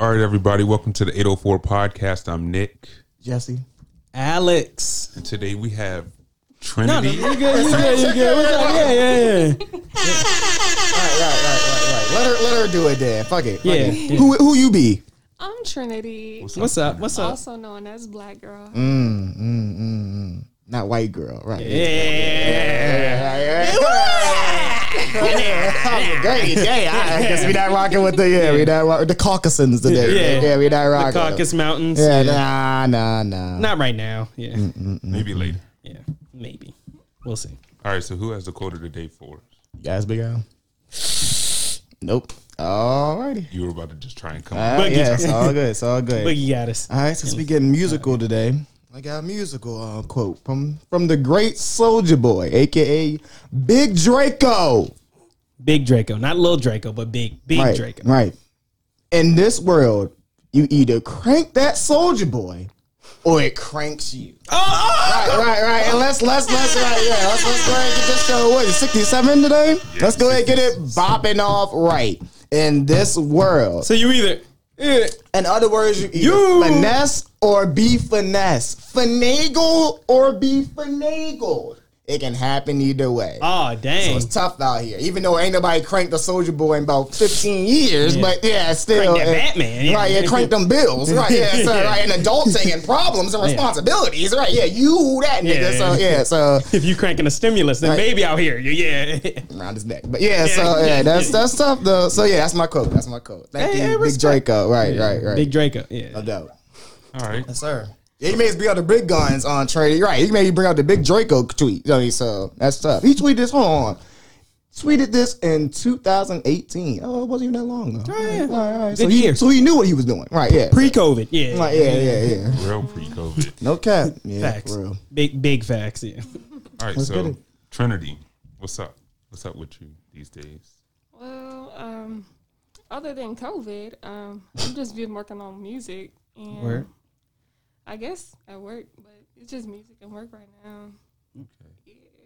All right, everybody, welcome to the 804 podcast. I'm Nick, Jesse. Alex. and today we have No, no, Trinity. you good, you good, you good. What's up? Yeah, yeah, yeah. Right, right, right, right, right. Let her, let her do it then. Fuck it. fuck Yeah, it. yeah. Who, who you be? I'm Trinity, What's up? What's up? also known as Black Girl. Mm, mm, mm, mm. Not white girl, right? Yeah. yeah. Great, yeah. I guess we not rocking with the yeah, we not rock, the Caucasians today. Yeah. Yeah, we not The rocking. Caucasus Mountains. Yeah, Yeah. nah, nah, nah. Not right now. Yeah. Mm, mm, mm. Maybe later. Yeah. Maybe. We'll see. All right, so who has the quote of the day for us? Guys, big Al. Nope. Alrighty. You were about to just try and come Uh, up. Yeah, it's all good. It's all good. Boogie got us. All right, since we getting musical today, I got a musical uh, quote from from the great Soulja Boy, aka Big Draco. Big Draco. Not little Draco, but big, big right, Draco. right. In this world, you either crank that Soulja Boy, or it cranks you. Oh, Right, right, right. And let's let's let's right, yeah. Let's let's go ahead and get this show. What is it, 67 today? let's go ahead and get it bopping off right. In this world. So you either. In other words, you You- finesse or be finesse. Finagle or be finagled. It can happen either way. Oh, dang. So it's tough out here. Even though ain't nobody cranked the Soulja Boy in about 15 years, Yeah. but yeah, still. Crank that uh, Batman, yeah. Right, yeah, crank them bills. Right, yeah, so, Yeah. right, and adulting and problems and responsibilities. Right, yeah, you that nigga. Yeah. So, yeah, so if you cranking a stimulus, then Right. maybe out here. Yeah. around his neck. But yeah, so yeah, that's that's tough though. So yeah, that's my quote. That's my quote. Thank Hey, you, hey, Big respect. Draco. Right, right, right. Big Draco. Yeah. no Yeah. doubt. All right. Yes, sir. Yeah, he made us bring out the big guns on trade. Right, he made me bring out the big Draco tweet. You know, so that's tough. He tweeted this. Hold on. Tweeted this in 2018. Oh, it wasn't even that long ago. Oh, yeah. Right, right. So he, so he knew what he was doing. Right, yeah. Pre-COVID. Yeah. Right, yeah, yeah, yeah. Real pre COVID. No cap. Yeah, Facts. for real. Big, big facts. Yeah. All right, Let's so. Trinity, what's up? What's up with you these days? Well, um, other than COVID, um, I've just been working on music and Word. I guess at work, but it's just music and work right now.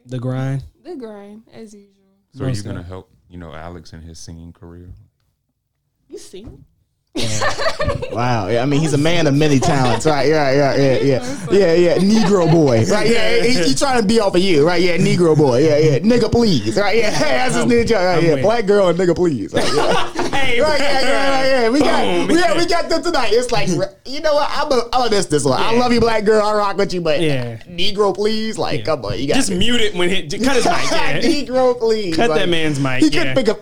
The grind. The grind as usual. So are you Most going to help, you know, Alex in his singing career? You sing? Wow. Yeah, I mean, he's a man of many talents. Right, yeah, yeah, yeah, yeah. Yeah, yeah. Negro boy. Right, yeah. He, he trying to be off of you. Right, yeah. Negro boy. Yeah, yeah. Nigga, please. Right, yeah. That's his new job. Right, yeah. Black girl and nigga, please. Right, yeah. Hey, Right, yeah, yeah, yeah, yeah. We got, Boom. yeah, we got them tonight. It's like, you know what? I'm a, I'm a this, this one. I love you, black girl. I rock with you, but Yeah. Negro, please. Like, Yeah. come on, you got Just mute it when it. Cut his mic. Yeah. Negro, please. Cut Like, that man's mic. He yeah. couldn't pick up.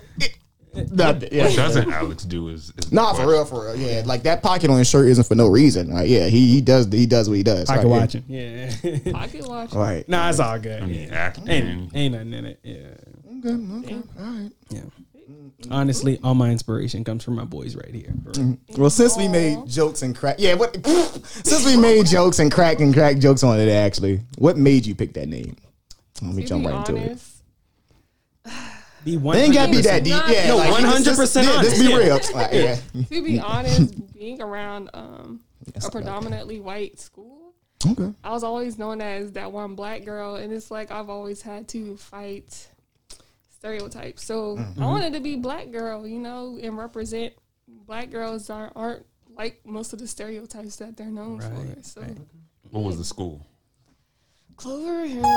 Nothing. Yeah. What doesn't Alex do is, is Nah, for real, for real. Yeah, like that pocket on his shirt isn't for no reason. Like, Yeah, he he does he does what he does. Pocket right, yeah. watching. Yeah. Pocket watch. Right. nah, it's all good. I mean, Yeah. acting. Ain't, ain't nothing in it. Yeah. Okay. Okay. All right. Yeah. Honestly, all my inspiration comes from my boys right here. Well, since we made jokes and crack, yeah. What? since we made jokes and crack and crack jokes on it, actually, what made you pick that name? Let me To jump be right into it. Be one. It ain't gotta be that deep. Yeah, No, 100% just- just- yeah, Just be honest, real. Like, yeah. to be honest, being around um, a predominantly white school, Okay. I was always known as that one black girl, and it's like I've always had to fight stereotypes. So Mm-hmm. I wanted to be black girl, you know, and represent black girls aren't, aren't like most of the stereotypes that they're known for. So right. What was the school? Clover Hill. nah,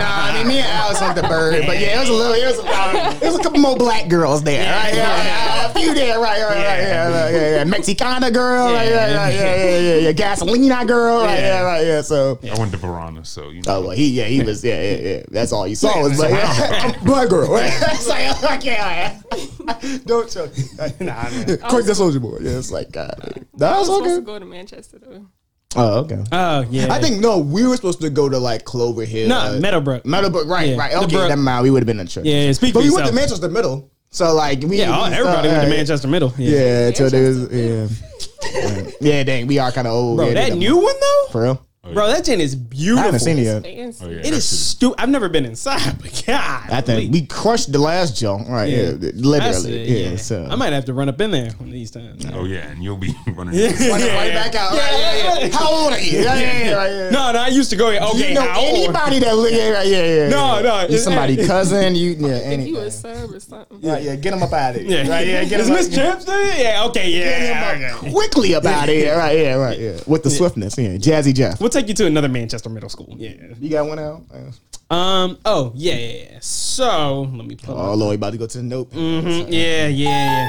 I mean, me and Alex went the bird, but yeah, it was a little, it was, a, it was a couple more black girls there, right? Yeah, yeah, a few there, right, right, right, yeah, yeah, yeah, yeah. Mexicana girl, right, yeah, yeah, yeah, yeah, yeah, yeah, gasolina girl, right, yeah, right, yeah. So, I went to Varina, so, you know. oh, well, he, yeah, he was, yeah, yeah, yeah. That's all you saw was, but yeah, black girl, right? It's like, like, yeah, yeah. don't choke. Nah, man. Quick, the soldier boy. Yeah, it's like, uh, God, I that's was supposed to go to Manchester though. Oh, okay. Oh yeah. I think no, we were supposed to go to like Clover Hill. no uh, Meadowbrook. Meadowbrook, right, Yeah, right. Okay, Brook. never mind. We would have been in church. Yeah, speak but for we went to. Manchester Middle, so like we. Yeah, all, we- everybody uh, went to Manchester Middle. Yeah, Yeah, so there was yeah, yeah. yeah. Dang, we are kind of old. bro, yeah, that new one though. for real. Oh, Bro, that gin is beautiful. I haven't seen it yet. Fancy. Oh, yeah. It that is shit stupid. I've never been inside, but God, I think we crushed the last jump, right? Yeah, That's literally. it, yeah, so I might have to run up in there one of these times. Oh yeah, and you'll be running. Running right back out. Right, yeah, yeah. How old are you? Yeah, yeah, yeah, right, yeah. No, no, I used to go. Okay, you know how old? anybody that li- yeah, right, yeah, yeah. No, yeah. no, You somebody cousin, you yeah, If you anything. a sub or something. Yeah, yeah, get him up out of here. Yeah, right, yeah, get Is Miss up, Champs there? Yeah, okay, get yeah. quickly up out of here. Right, yeah, right, yeah. With the swiftness, yeah. Jazzy Jeff. We'll take you to another Manchester middle school. Yeah. You got one out? Uh, Um. Oh yeah, yeah. yeah. So let me pull. Oh. Lord, about to go to the note. Mhm, Yeah, yeah, yeah.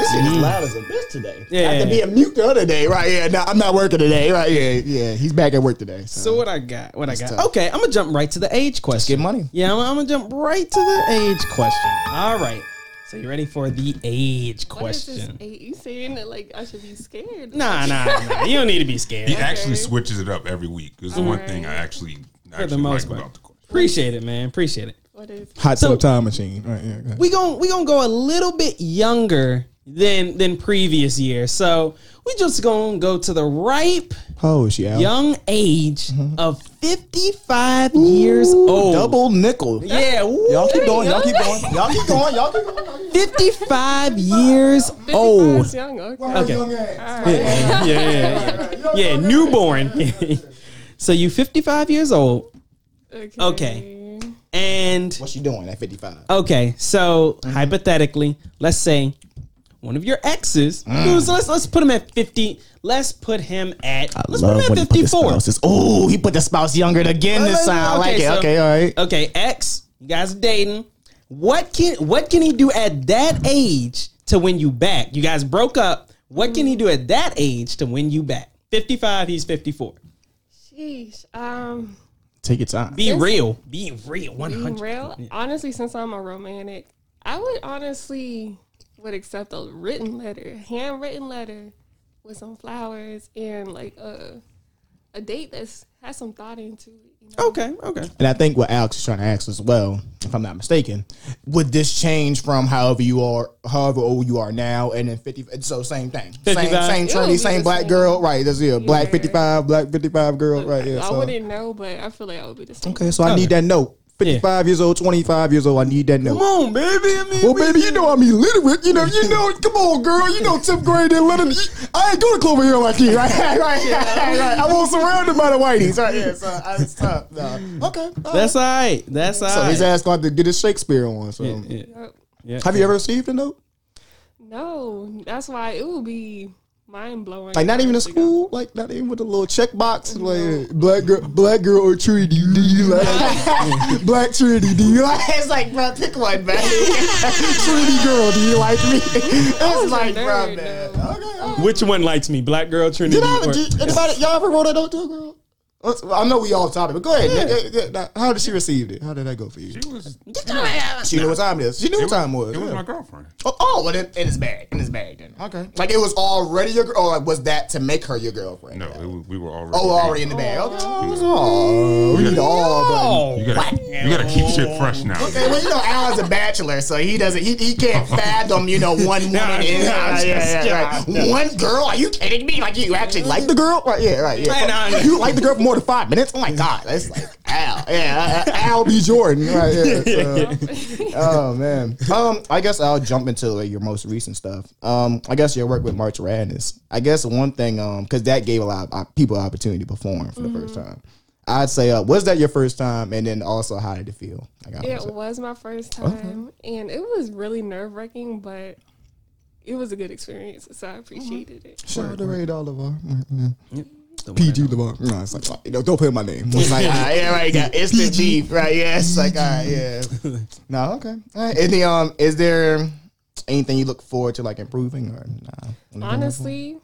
This shit is loud as a bitch today. Yeah. I had to be a mute the other day, right? Yeah, no, I'm not working today, right? Yeah, yeah. He's back at work today. So, So what I got? What I got? tough. Okay, I'm gonna jump right to the age question. get money. Yeah, I'm, I'm gonna jump right to the age question. All right. So you ready for the age What is this question? eight? You saying that like I should be scared? Nah, nah, nah. You don't need to be scared. He actually switches it up every week. It's the one thing I actually actually the most like part. about the question. Appreciate it, man. Appreciate it. What is? Hot So- tub time machine. Right, yeah. go. We gon' we gonna go a little bit younger than than previous year. So we just gonna go to the ripe How is she out? young age mm-hmm. of 55 years old. Double nickel. Yeah, Y'all keep woo. going. Y'all keep going. Y'all keep going. Y'all keep going. 55 years 55 old. is young. Okay. Okay. All right. Yeah, yeah, yeah. Yeah, newborn. so you 55 years old, Okay. Okay. and What's she doing at 55? okay, so mm-hmm. hypothetically, let's say one of your exes. who's- let's let's put him at 50. Let's put him at let's put him at 54. Oh, he put the spouse younger again this time. I like it. so- Okay, all right. Okay, ex, you guys are dating. What can what can he do at that age to win you back? You guys broke up. What can he do at that age to win you back? 55, he's 54. Sheesh. Um, Take your time. Be real. Be real. 100. real. Honestly, since I'm a romantic, I would honestly would accept a written letter, handwritten letter, with some flowers and like a a date that's has some thought into it. You know? Okay, okay. And I think what Alex is trying to ask as well, if I'm not mistaken, would this change from however you are, however old you are now, and then 50? So same thing, same 55. same It would trendy, same black same. girl, right? That's yeah, black 55, black 55 girl, right? Yeah. I So. wouldn't know, but I feel like I would be the same. Okay, so I need that note. 55 years old, 25 years old. I need that note. Come on, baby. I mean, oh, Well, baby, you know I'm illiterate. You know, you know. Come on, girl. You know, 10th grade illiterate. I ain't going to Clover Hill like you, right? right, right, right, right. I was surrounded by the whiteys, right? Yeah, so I, it's tough. No. Okay. all right. that's all right. That's all so right. his ass going to get his Shakespeare on. So, Yeah, yeah, yeah. have you ever received a note? No, that's why it would be mind blowing. Like not even a school, like not even with a little check box, like black girl, black girl or Trinity. Do you like black Trinity? Do you like? It's like, bro, pick one, man. Trinity girl, do you like me? It's like, bro, man. Okay. okay. Which one likes me, black girl, Trinity? Did I ever, or- did anybody, y'all ever wrote a note to a girl? Let's- I know we all topic, but go ahead. Yeah, yeah, yeah. How did she receive it? How did that go for you? It was, She knew what time it is. She knew it what time it was. it was yeah. my girlfriend. Oh, oh, well, then in his bag, in his bag, then. Okay. Like it was already your, girl, or like, was that to make her your girlfriend? No, it was, we were already. Oh, already in the bag. Okay. Oh, we need all. Oh, You gotta, you gotta keep shit fresh now. Okay, well, you know, Alan's a bachelor, so he doesn't. He, he can't fathom, you know, one woman. Nah, in, nah, yeah, yeah, yeah, right. One girl? Are you kidding me? Like you actually like the girl? Right? Yeah, right. Yeah. Nah, nah. You like the girl for more than five minutes? Oh my god, that's like Al. Yeah, Al B. Jordan. Right. Yeah. so- oh man. Um, I guess I'll jump into like, your most recent stuff. Um, I guess your work with March Radness. I guess one thing, um, because that gave a lot of uh, people opportunity to perform for the first time. I'd say, uh, was that your first time? And then also, how did it feel? Like, It was was my first time, and it was really nerve wracking, but it was a good experience, so I appreciated it. Shout out to Ray Oliver. The one PG Lamar. No, it's like, you know, don't put my name. It's like, ah, yeah, right, got instant beef, right? Yeah, it's like, all right, yeah. No, okay. All right. Any, um, is there anything you look forward to, like, improving or nah? Honestly,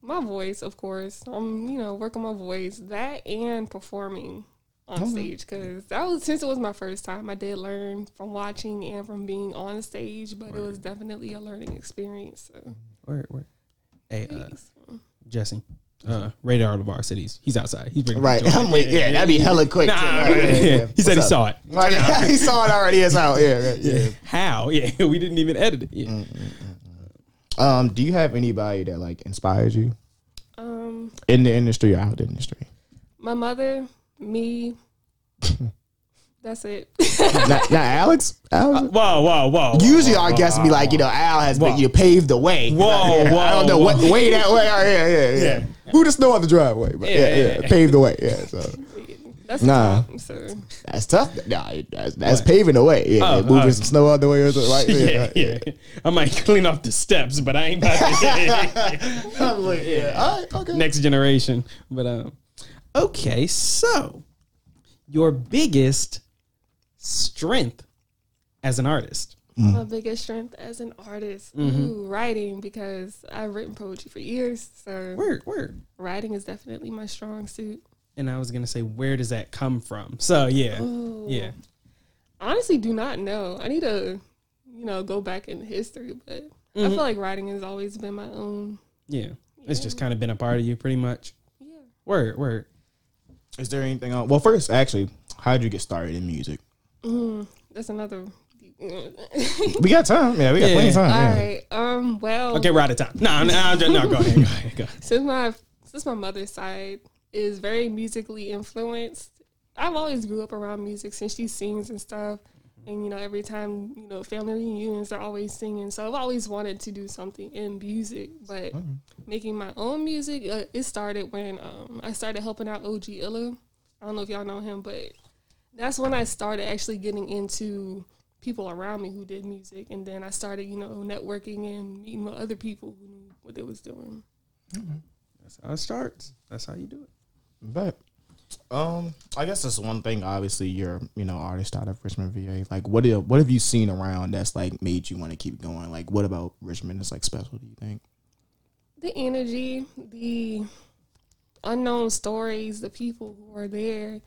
my voice, of course. I'm, you know, working my voice, that and performing on stage because that was since it was my first time. I did learn from watching and from being on stage, but it was definitely a learning experience. So. Where, where? Hey, uh, Jesse. Uh, Radar of our cities. He's outside. He's bringing Right. I'm like, yeah, that'd be hella quick. Nah, too. Right, yeah, yeah. he said he up? saw it. Right, he saw it already. It's out. Yeah, right, yeah. How? Yeah, we didn't even edit it. Yeah. Um, do you have anybody that like inspires you Um, in the industry or out of the industry? My mother, me. That's it. not, not Alex. Alex. Whoa, whoa, whoa. Usually our guests would be like, you know, Al has been, you know, paved the way. Whoa, Yeah, whoa, I don't know what way that way. Oh, yeah, yeah, yeah. Yeah. Who the snow on the driveway? But yeah, Yeah, yeah, yeah. paved the way. Yeah, so That's Nah. nah. So that's tough. Nah, that's, that's paving the way. Yeah, Oh, moving oh. some snow out the way or something. Right? yeah, yeah. I might clean off the steps, but I ain't about to. I'm like, yeah. All right, okay. Next generation. But um, okay, so your biggest strength as an artist. my biggest strength as an artist, Mm-hmm. ooh, writing because I've written poetry for years. So Word, word. writing is definitely my strong suit. And I was gonna say, where does that come from? So yeah, yeah. honestly do not know. I need to, you know, go back in history, but I Mm-hmm. feel like writing has always been my own. Yeah. It's just kind of been a part of you pretty much. Yeah. Word, word. Is there anything else? Well, first, actually, how did you get started in music? That's another. We got time. Yeah, we got Yeah. plenty of time. All yeah. right. Um. Well. Okay, we're out of time. No, no, no, no go ahead, go ahead, go ahead. Since my since my mother's side is very musically influenced, I've always grew up around music since she sings and stuff. And you know, every time you know family reunions, they're always singing. So I've always wanted to do something in music, but making my own music, uh, it started when um, I started helping out OG Illa. I don't know if y'all know him, but that's when I started actually getting into people around me who did music, and then I started, you know, networking and meeting with other people who knew what they was doing. That's how it starts. That's how you do it. But um, I guess that's one thing. Obviously, you're you know artist out of Richmond, VA. Like, what have, what have you seen around that's like made you want to keep going? Like, what about Richmond is like special? Do you think? the energy, the unknown stories, the people who are there.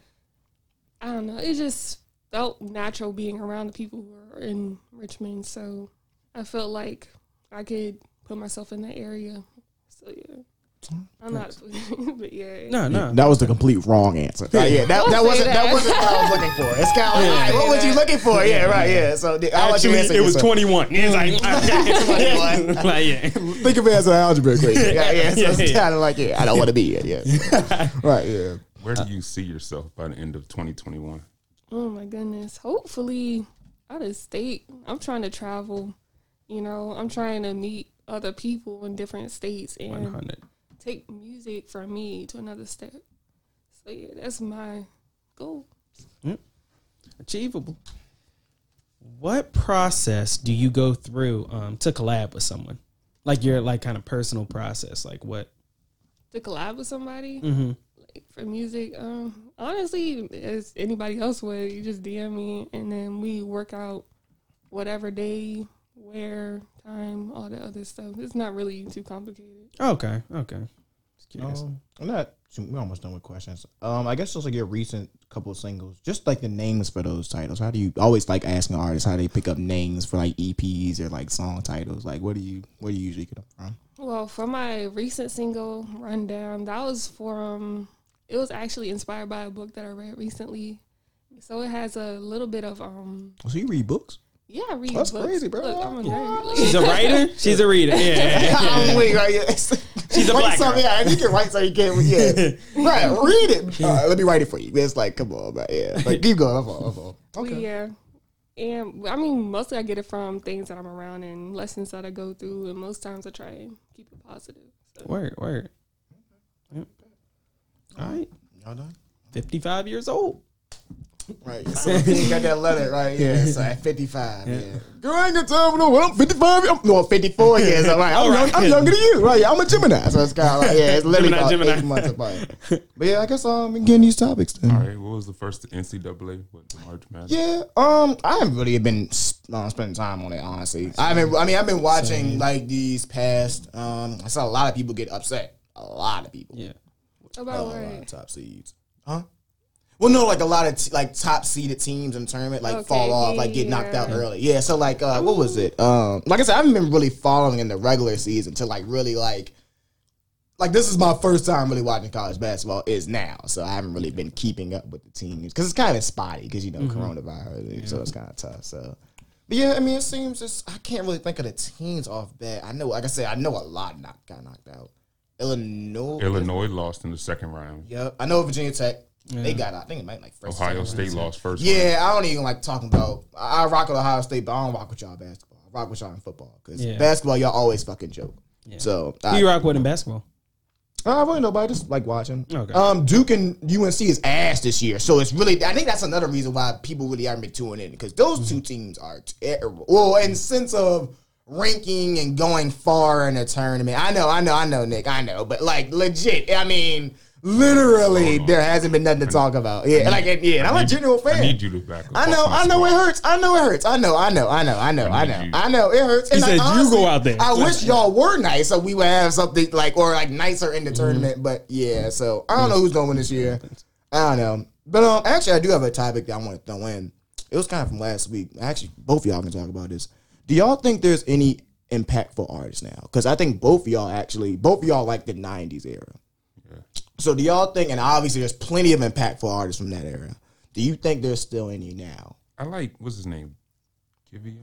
I don't know. It just felt natural being around the people who are in Richmond. So I felt like I could put myself in that area. So yeah. I'm not, but yeah. No, no. That was the complete wrong answer. Uh, yeah, that, that wasn't that. that. wasn't what I was looking for. It's kind of like, all right, what was you looking for? Yeah, right. Yeah. So the- I'll let you answer it was yourself. 21. It's like, like, yeah. Think of it as an algebra equation. Yeah, yeah. So Yeah, it's yeah. kind of like, yeah, I don't want to be here. Yeah. right. Yeah. Where do you see yourself by the end of 2021? Oh my goodness. Hopefully out of state. I'm trying to travel. You know, I'm trying to meet other people in different states and 100. take music from me to another step. So yeah, that's my goal. Achievable. What process do you go through um, to collab with someone? Like your like kind of personal process. Like what? To collab with somebody Mm-hmm. Like, for music, um, honestly, as anybody else would, you just DM me and then we work out whatever day, where, time, all the other stuff. It's not really too complicated. Okay. Okay. Just curious. Um, I'm not. We're almost done with questions. Um, I guess just like your recent couple of singles, just like the names for those titles. How do you always like asking artists how they pick up names for like EPs or like song titles? Like, what do you what do you usually get them from? Well, for my recent single rundown, that was from. It was actually inspired by a book that I read recently, so it has a little bit of um. So you read books? Yeah, I read. That's books. crazy, bro. Look, I'm a nerd. She's a writer. She's a reader. Yeah. yeah, yeah. I'm weak, right? Yeah. She's a black something. girl. Yeah, you can write something. You can. Yeah, right. Read it. All right, let me write it for you. It's like, come on, man. Yeah, like keep going. I'm on, I'm on. Okay. Yeah. And I mean, mostly I get it from things that I'm around and lessons that I go through, and most times I try and keep it positive. So. Word. Word. Yep. All right. Y'all done? 55 years old. Right. So you got that letter, right? Yeah. So at 55, yeah. Girl, I ain't got time for no. Well, I'm 55. I'm, no, 54 years. I'm right. I'm, All young, right. I'm younger than you. Right. I'm a Gemini. So it's kind of like, yeah, it's literally Gemini, about Gemini. eight months apart. But yeah, I guess um, we can get in these topics then. All right. What was the first NCAA? What the March Madness? Yeah, um, I haven't really been uh, spending time on it honestly. I haven't. I mean, I've been watching like these past. Um, I saw a lot of people get upset. A lot of people. Yeah. About Uh, a lot of what? top seeds. Huh? Well, no, like a lot of t- like top seeded teams in the tournament like Okay, fall off, like get knocked out early. Yeah, so like uh, what was it? Um, like I said, I haven't been really following in the regular season to like really like. Like this is my first time really watching college basketball is now, so I haven't really been keeping up with the teams because it's kind of spotty because you know coronavirus, so it's kind of tough. So, but yeah, I mean, it seems just I can't really think of the teams off bat. I know, like I said, I know a lot knocked got knocked out. Illinois. Illinois lost in the second round. Yep. I know Virginia Tech. They got. I think it might like first. Ohio State round. lost first. round. Yeah, I don't even like talking about. I I rock with Ohio State, but I don't rock with y'all basketball. I rock with y'all in football because Yeah. basketball y'all always fucking joke. So Who I, you rock with in basketball? I really know, but I just like watching. Okay. Um, Duke and UNC is ass this year, so it's really. I think that's another reason why people really aren't been tuning in because those two teams are terrible. Well, in sense of ranking and going far in a tournament. I know, I know, I know, Nick, I know, but like legit, I mean, literally, there hasn't been nothing to talk about. Yeah, like yeah, and I'm a need- genuine fan. I need you to back. I know, I know it hurts. I know it hurts. I know, I know, I know, I know, I I know, you. I know it hurts. And said, like, "You go out there." I wish y'all were nice so we would have something like or like nicer in the Mm-hmm. tournament. But yeah, so I don't know who's going to win this year. I don't know. But um, actually, I do have a topic that I want to throw in. It was kind of from last week. Actually, both of y'all can talk about this. Do y'all think there's any impactful artists now? Because I think both of y'all actually, both of y'all like the '90s era. So do y'all think? And obviously, there's plenty of impactful artists from that era. Do you think there's still any now? I like what's his name, Giveon.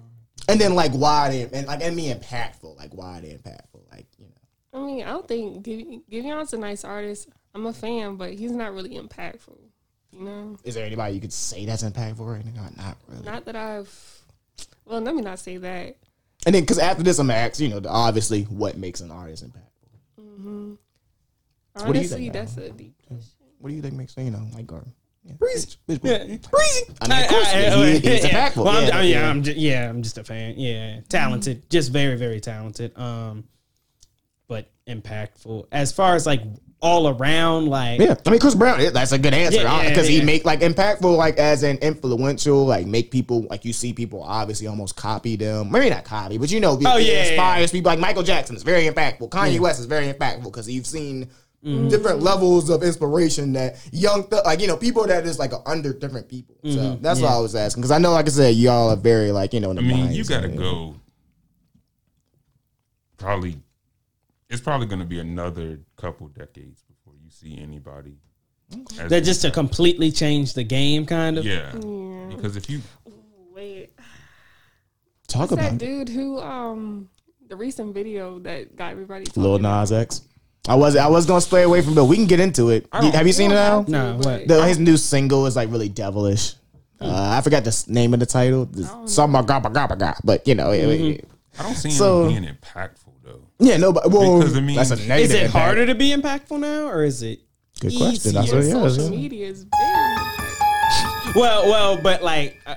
And then like why they and like and me impactful, like why they impactful, like you know. I mean, I don't think Giv- Giveon's a nice artist. I'm a fan, but he's not really impactful. You know, Is there anybody you could say that's impactful right now? Not really. not that I've. Well, let me not say that. And then because after this, I'm gonna ask you know the, obviously what makes an artist impactful. do you Honestly, think, that's a deep. What do you think makes you know like Garden? Yeah. Breezy. Bitch, bitch, Yeah. Breezy. I mean, of course, I- I- he- he's yeah. impactful. Well, I'm, yeah, I mean, yeah. I'm just, yeah, I'm just a fan. Yeah, talented, just very, very talented. Um, but impactful as far as like all around, like Yeah, I mean Chris Brown. yeah, That's a good answer Yeah, yeah, because yeah. he make like impactful, like as in influential, like make people like you see people obviously almost copy them. Maybe not copy, but you know, Oh, it yeah, yeah, inspires people. Like Michael Jackson is very impactful. Kanye West is very impactful because you've seen mm-hmm. different levels of inspiration that young, th- like you know, people that is like under different people. So mm-hmm. that's what I was asking because I know, like I said, y'all are very like you know. In I mean, you got to go. Probably, it's probably going to be another couple decades before you see anybody. as that just to completely change the game, kind of. yeah. Because if you Wait, talk what's about that dude who um the recent video that got everybody talking Lil about? Nas X. I was I was gonna stay away from, but we can get into it. Have you seen it now? don't have Nah, to, what? but- The, his new single is like really devilish. Uh, I forgot the name of the title. The- Something about gabba gabba gabba. But you know, yeah, yeah, I don't see So- him being impactful though. Yeah, no, but well, Because, I mean- that's a Is Is it impact. harder to be impactful now, or is it? Good question. easier? That's what, yeah, Social yeah. media is very. Well, well, but like, uh,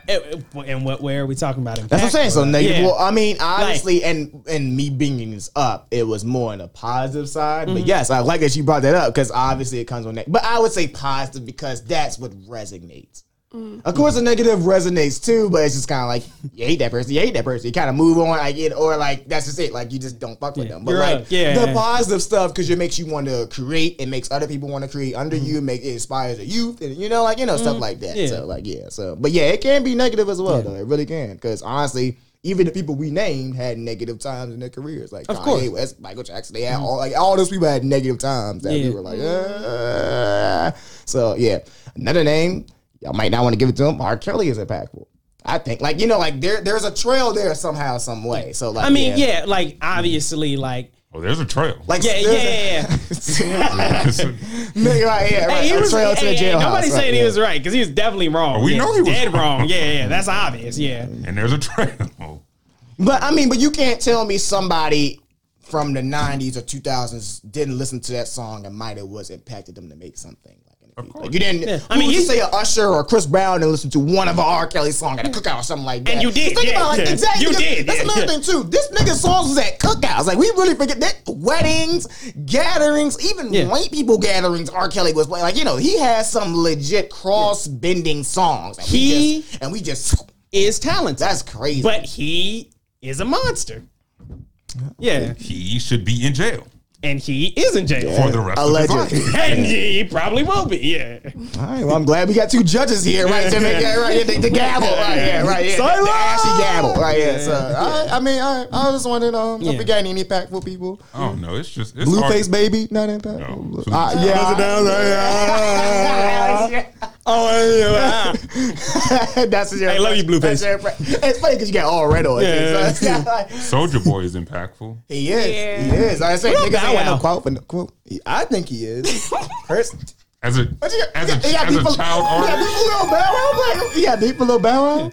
and what? Where are we talking about? That's what I'm saying. So negative. Yeah. Well, I mean, honestly, and and me bringing this up, it was more on a positive side. Mm-hmm. But yes, I like that you brought that up because obviously it comes on that. But I would say positive because that's what resonates. Of course, the negative resonates too, but it's just kind of like you hate that person, you hate that person. You kind of move on, like it, or like that's just it. Like you just don't fuck with Yeah, them. But you're like right. Yeah. the positive stuff because it makes you want to create, it makes other people want to create under you, make it inspires the youth, and you know, like you know stuff like that. Mm-hmm. Yeah. So like yeah, so but yeah, it can be negative as well though. It really can because honestly. Even the people we named had negative times in their careers, like Of Kanye course. West, Michael Jackson. They had all like all those people had negative times that we were like, uh. so yeah. Another name, y'all might not want to give it to him. R. Kelly is impactful. I think, like you know, like there there's a trail there somehow, some way. So like, I mean, yeah, like obviously, like Oh, there's a trail. like yeah, yeah, a- yeah. yeah. Nigga, right, yeah, right. Hey, he a was, trail to the hey, hey, jailhouse. nobody's right, saying yeah. he was right because he was definitely wrong. Oh, we Yeah, know he was dead wrong. wrong. Yeah, yeah, that's obvious. Yeah, and there's a trail. But I mean, but you can't tell me somebody from the '90s or 2000s didn't listen to that song and might have was impacted them to make something. Like, in the future. course. like you didn't. Yeah. I I mean, mean, you say a Usher or Chris Brown and listen to one of a R. Kelly song at a cookout or something like that. And you did, Think yeah, about it, like yeah. exactly. You did, That's yeah, another yeah. thing too. This nigga songs was at cookouts. Like we really forget that weddings, gatherings, even Yeah. white people gatherings. R. Kelly was playing. Like you know, he has some legit cross bending songs. And we He- just, and we just is talented, that's crazy. but he is a monster. Yeah, He should be in jail and he is in jail. for the rest Allegedly. of his life. And he probably will be. Yeah. All right, well, I'm glad we got two judges here, right? To make yeah, right, the, the gavel, right? Yeah, right. Yeah, the, Silence! the ashy gavel, right? Yeah. So, all right, I mean, I, I was wondering um, Yeah. if we got any impactful people. Oh no, it's just it's Blueface hard. baby, not impactful. No. Uh, yeah, Oh, yeah. that's your I love you, Blueface. that's It's funny because you got all red on. Yeah. it, so it's not like- Soulja Boy is impactful. he is. Yeah. He is. I say, What niggas about ain't no quote for no quote. I think he is. First, As a But you, as a, you got as beef a for- child you got beef artist, for Lil Bow Wow? Like, You got beef for Lil Bow Wow?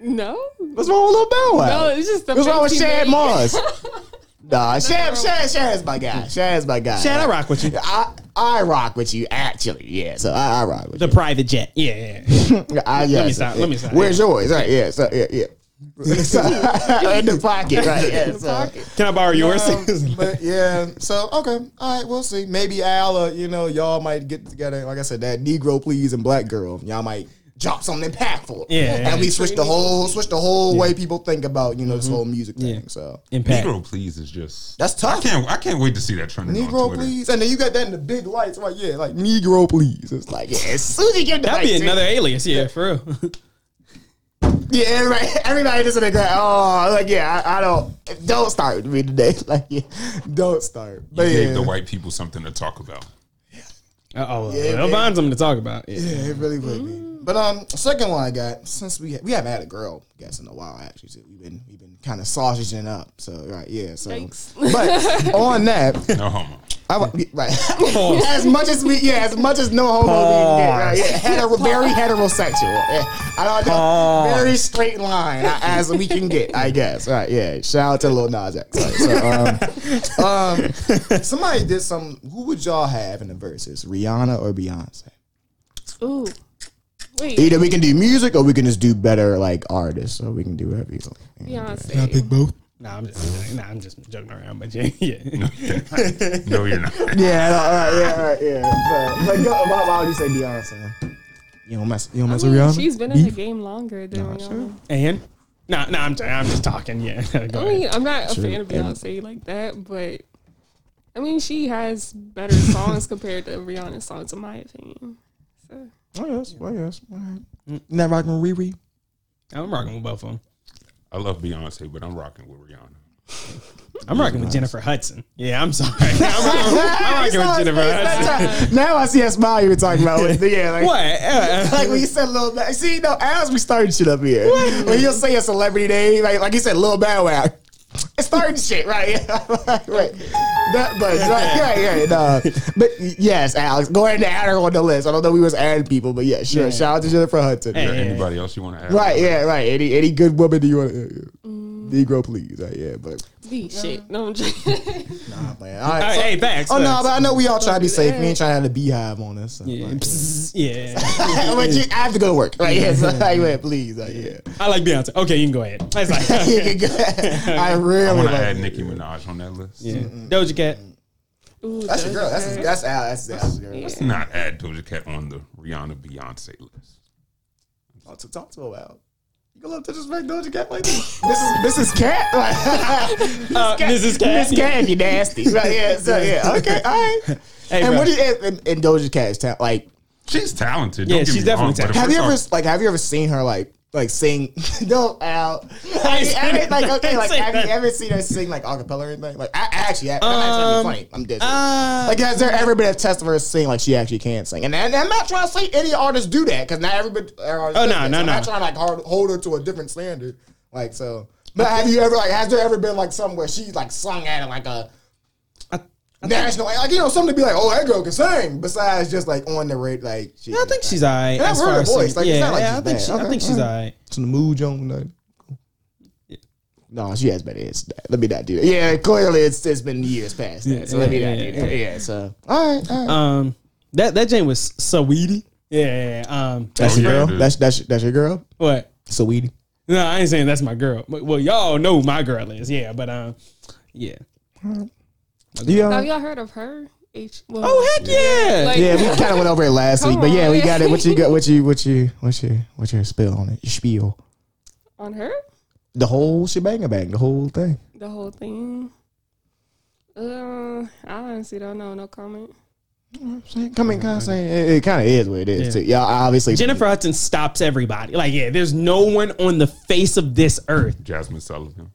No, What's wrong with little Bow Wow? no, it's just the. What's wrong with face he Shad made. Moss? Nah, Shad, Shad, Shad is my guy. Shad is my guy. Shad, I rock with you. I, I rock with you, actually. Yeah, so I, I rock with you. The private jet. Yeah, yeah. you. I, yeah, me so, stop, yeah. let me stop. Where's yours? Right, yeah, so, yeah, yeah. So, in the pocket, right? Yeah, In the so. pocket. Can I borrow yours? Um, but yeah, so okay, all right, we'll see. Maybe Al, uh, you know, y'all might get together. Like I said, that Negro please and Black girl, y'all might Drop something impactful. Yeah. and we switch the whole switch the whole way people think about you know this whole music thing. Yeah. So Impact. Negro Please is just That's I tough. can't I can't wait to see that trending Negro Twitter. please, and then you got that in the big lights, right? Yeah, like Negro please. It's like Yeah, as soon as you get That'd be lights, another alias. Yeah, for real. Yeah, everybody, everybody just in the ground. Oh, like yeah, I, I don't. Don't start with me today. Like yeah, don't start. You But gave yeah, the white people something to talk about. Uh oh. Yeah, They'll find something to talk about. Yeah. Yeah, it really would be. But um, second one I got since we we haven't had a girl guest in a while actually. So we've been we've been kind of sausaging up. So right, yeah. So Yikes. but on that, No homo. I, right. as much as we, yeah, as much as no homo we can get, right? Yeah, hetero, very heterosexual. Yeah, I don't know, very straight line uh, as we can get, I guess. Right? Yeah. Shout out to Lil Nas X. Right, so, um, um, somebody did some. Who would y'all have in the verses, Rihanna or Beyonce? Ooh. Wait. either we can do music or we can just do better like artists, or we can do whatever. you like. Beyonce. both. Nah, I'm just nah, I'm just joking around, but yeah, yeah. No, you're not. Yeah, no, right, yeah, right, yeah. So, like, go, why, why would you say Beyonce? You don't mess. You don't I mess mean, with Rihanna. she's been in the game longer than Rihanna. Um, and nah, nah, I'm I'm just talking. Yeah, go I ahead. I'm not a fan of Beyonce like that, but I mean, she has better songs compared to Rihanna's songs, in my opinion. So, Oh yes. Oh yes. All right. Not rocking with Riri. I'm rocking with both of them. I love Beyonce, but I'm rocking with Rihanna. I'm rocking with Jennifer Hudson. Yeah, I'm sorry. I'm rocking, I'm rocking with Jennifer Hudson. now I see a smile you were talking about. With, yeah, like, What? Uh, like when you said Lil Bow. See, no, as we started shit up here. When you'll say a celebrity name, like like you said, Lil Bow Wow. It's starting shit, right? right. That, but right, right, right. No. But yes, Alex, go ahead and add her on the list. I don't know we was adding people, but yeah, sure. Yeah. Shout out to Jennifer Hudson. Hey. Is there anybody else you want to add? Right, yeah, right. Any any good woman do you want to Negro, please. Right, yeah, but the shit. No, I'm joking. nah, man. All right. hey, so- hey, facts. Oh no, facts. but I know we all try to be safe. that. We ain't trying to have the beehive on us. So, Yeah, like, psst, yeah. but you, I have to go to work. Right, yeah. So, like, yeah, please. Like, yeah. I like Beyonce. Okay, you can go ahead. That's like, You can go- I really I want like to add it. Nicki Minaj on that list. yeah. Doja Cat. Ooh, that's your girl. That's Doja Cat. that's Al. That's that's your girl. Let's not add Doja Cat on the Rihanna Beyonce list. Oh, to talk to Al. You gonna disrespect Doja Cat like this? Mrs. Mrs. Cat. Uh, Mrs. Cat. Mrs. Cat, you nasty. Right, yeah. So yeah. Okay. All right. Hey, and bro. what do you and, and Doja Cat is ta- like? She's talented. Yeah, don't get she's me wrong, definitely but if Have we're you ever talking- like? Have you ever seen her like? Like sing, no, Al. I mean, I mean, like, okay, like, have you ever seen her sing like acapella or anything? Like, I actually, I'm trying to Um, be funny. I'm dissing. Uh, Like, has there ever been a test of her sing like she actually can sing? And, and I'm not trying to say any artist do that because not everybody. Oh, no, no, no! I'm not trying to like hard, hold her to a different standard. Like so, but have you ever like has there ever been like somewhere where she's like sung at it like a national like you know something to be like oh that girl can sing besides just like on the rate like she, I think she's alright. Yeah, as I've heard far her voice. singing. Like, it's yeah, not like yeah, I think bad. she, Okay, I think she's alright. alright. It's in the mood, Joan. Like, no she has better hits. than that. Let me not do that. Yeah, clearly it's it's been years past that. Yeah, so let me yeah, not yeah, do that. Yeah, so all right, all right. Um, that that Jane was Saweetie. Yeah, yeah, yeah. Um, that's Oh, your yeah, girl. dude. That's that's that's your girl. what? Saweetie. No, I ain't saying that's my girl. Well, y'all know my girl is. Yeah, but um, yeah. Yeah. Have y'all heard of her? H. Well, Oh heck yeah! Like- Yeah, we kind of went over it last week, but yeah, we got it. What you got? What you? What you? What's your? What's your spill on it? Your spiel. on her, The whole shebang bang. The whole thing. the whole thing. Uh, I honestly don't know. No comment. Come in, kind of saying it, it kind of is what it is. Yeah. Too. Y'all obviously Jennifer Hudson stops everybody. Like, yeah, there's no one on the face of this earth. Jazmine Sullivan.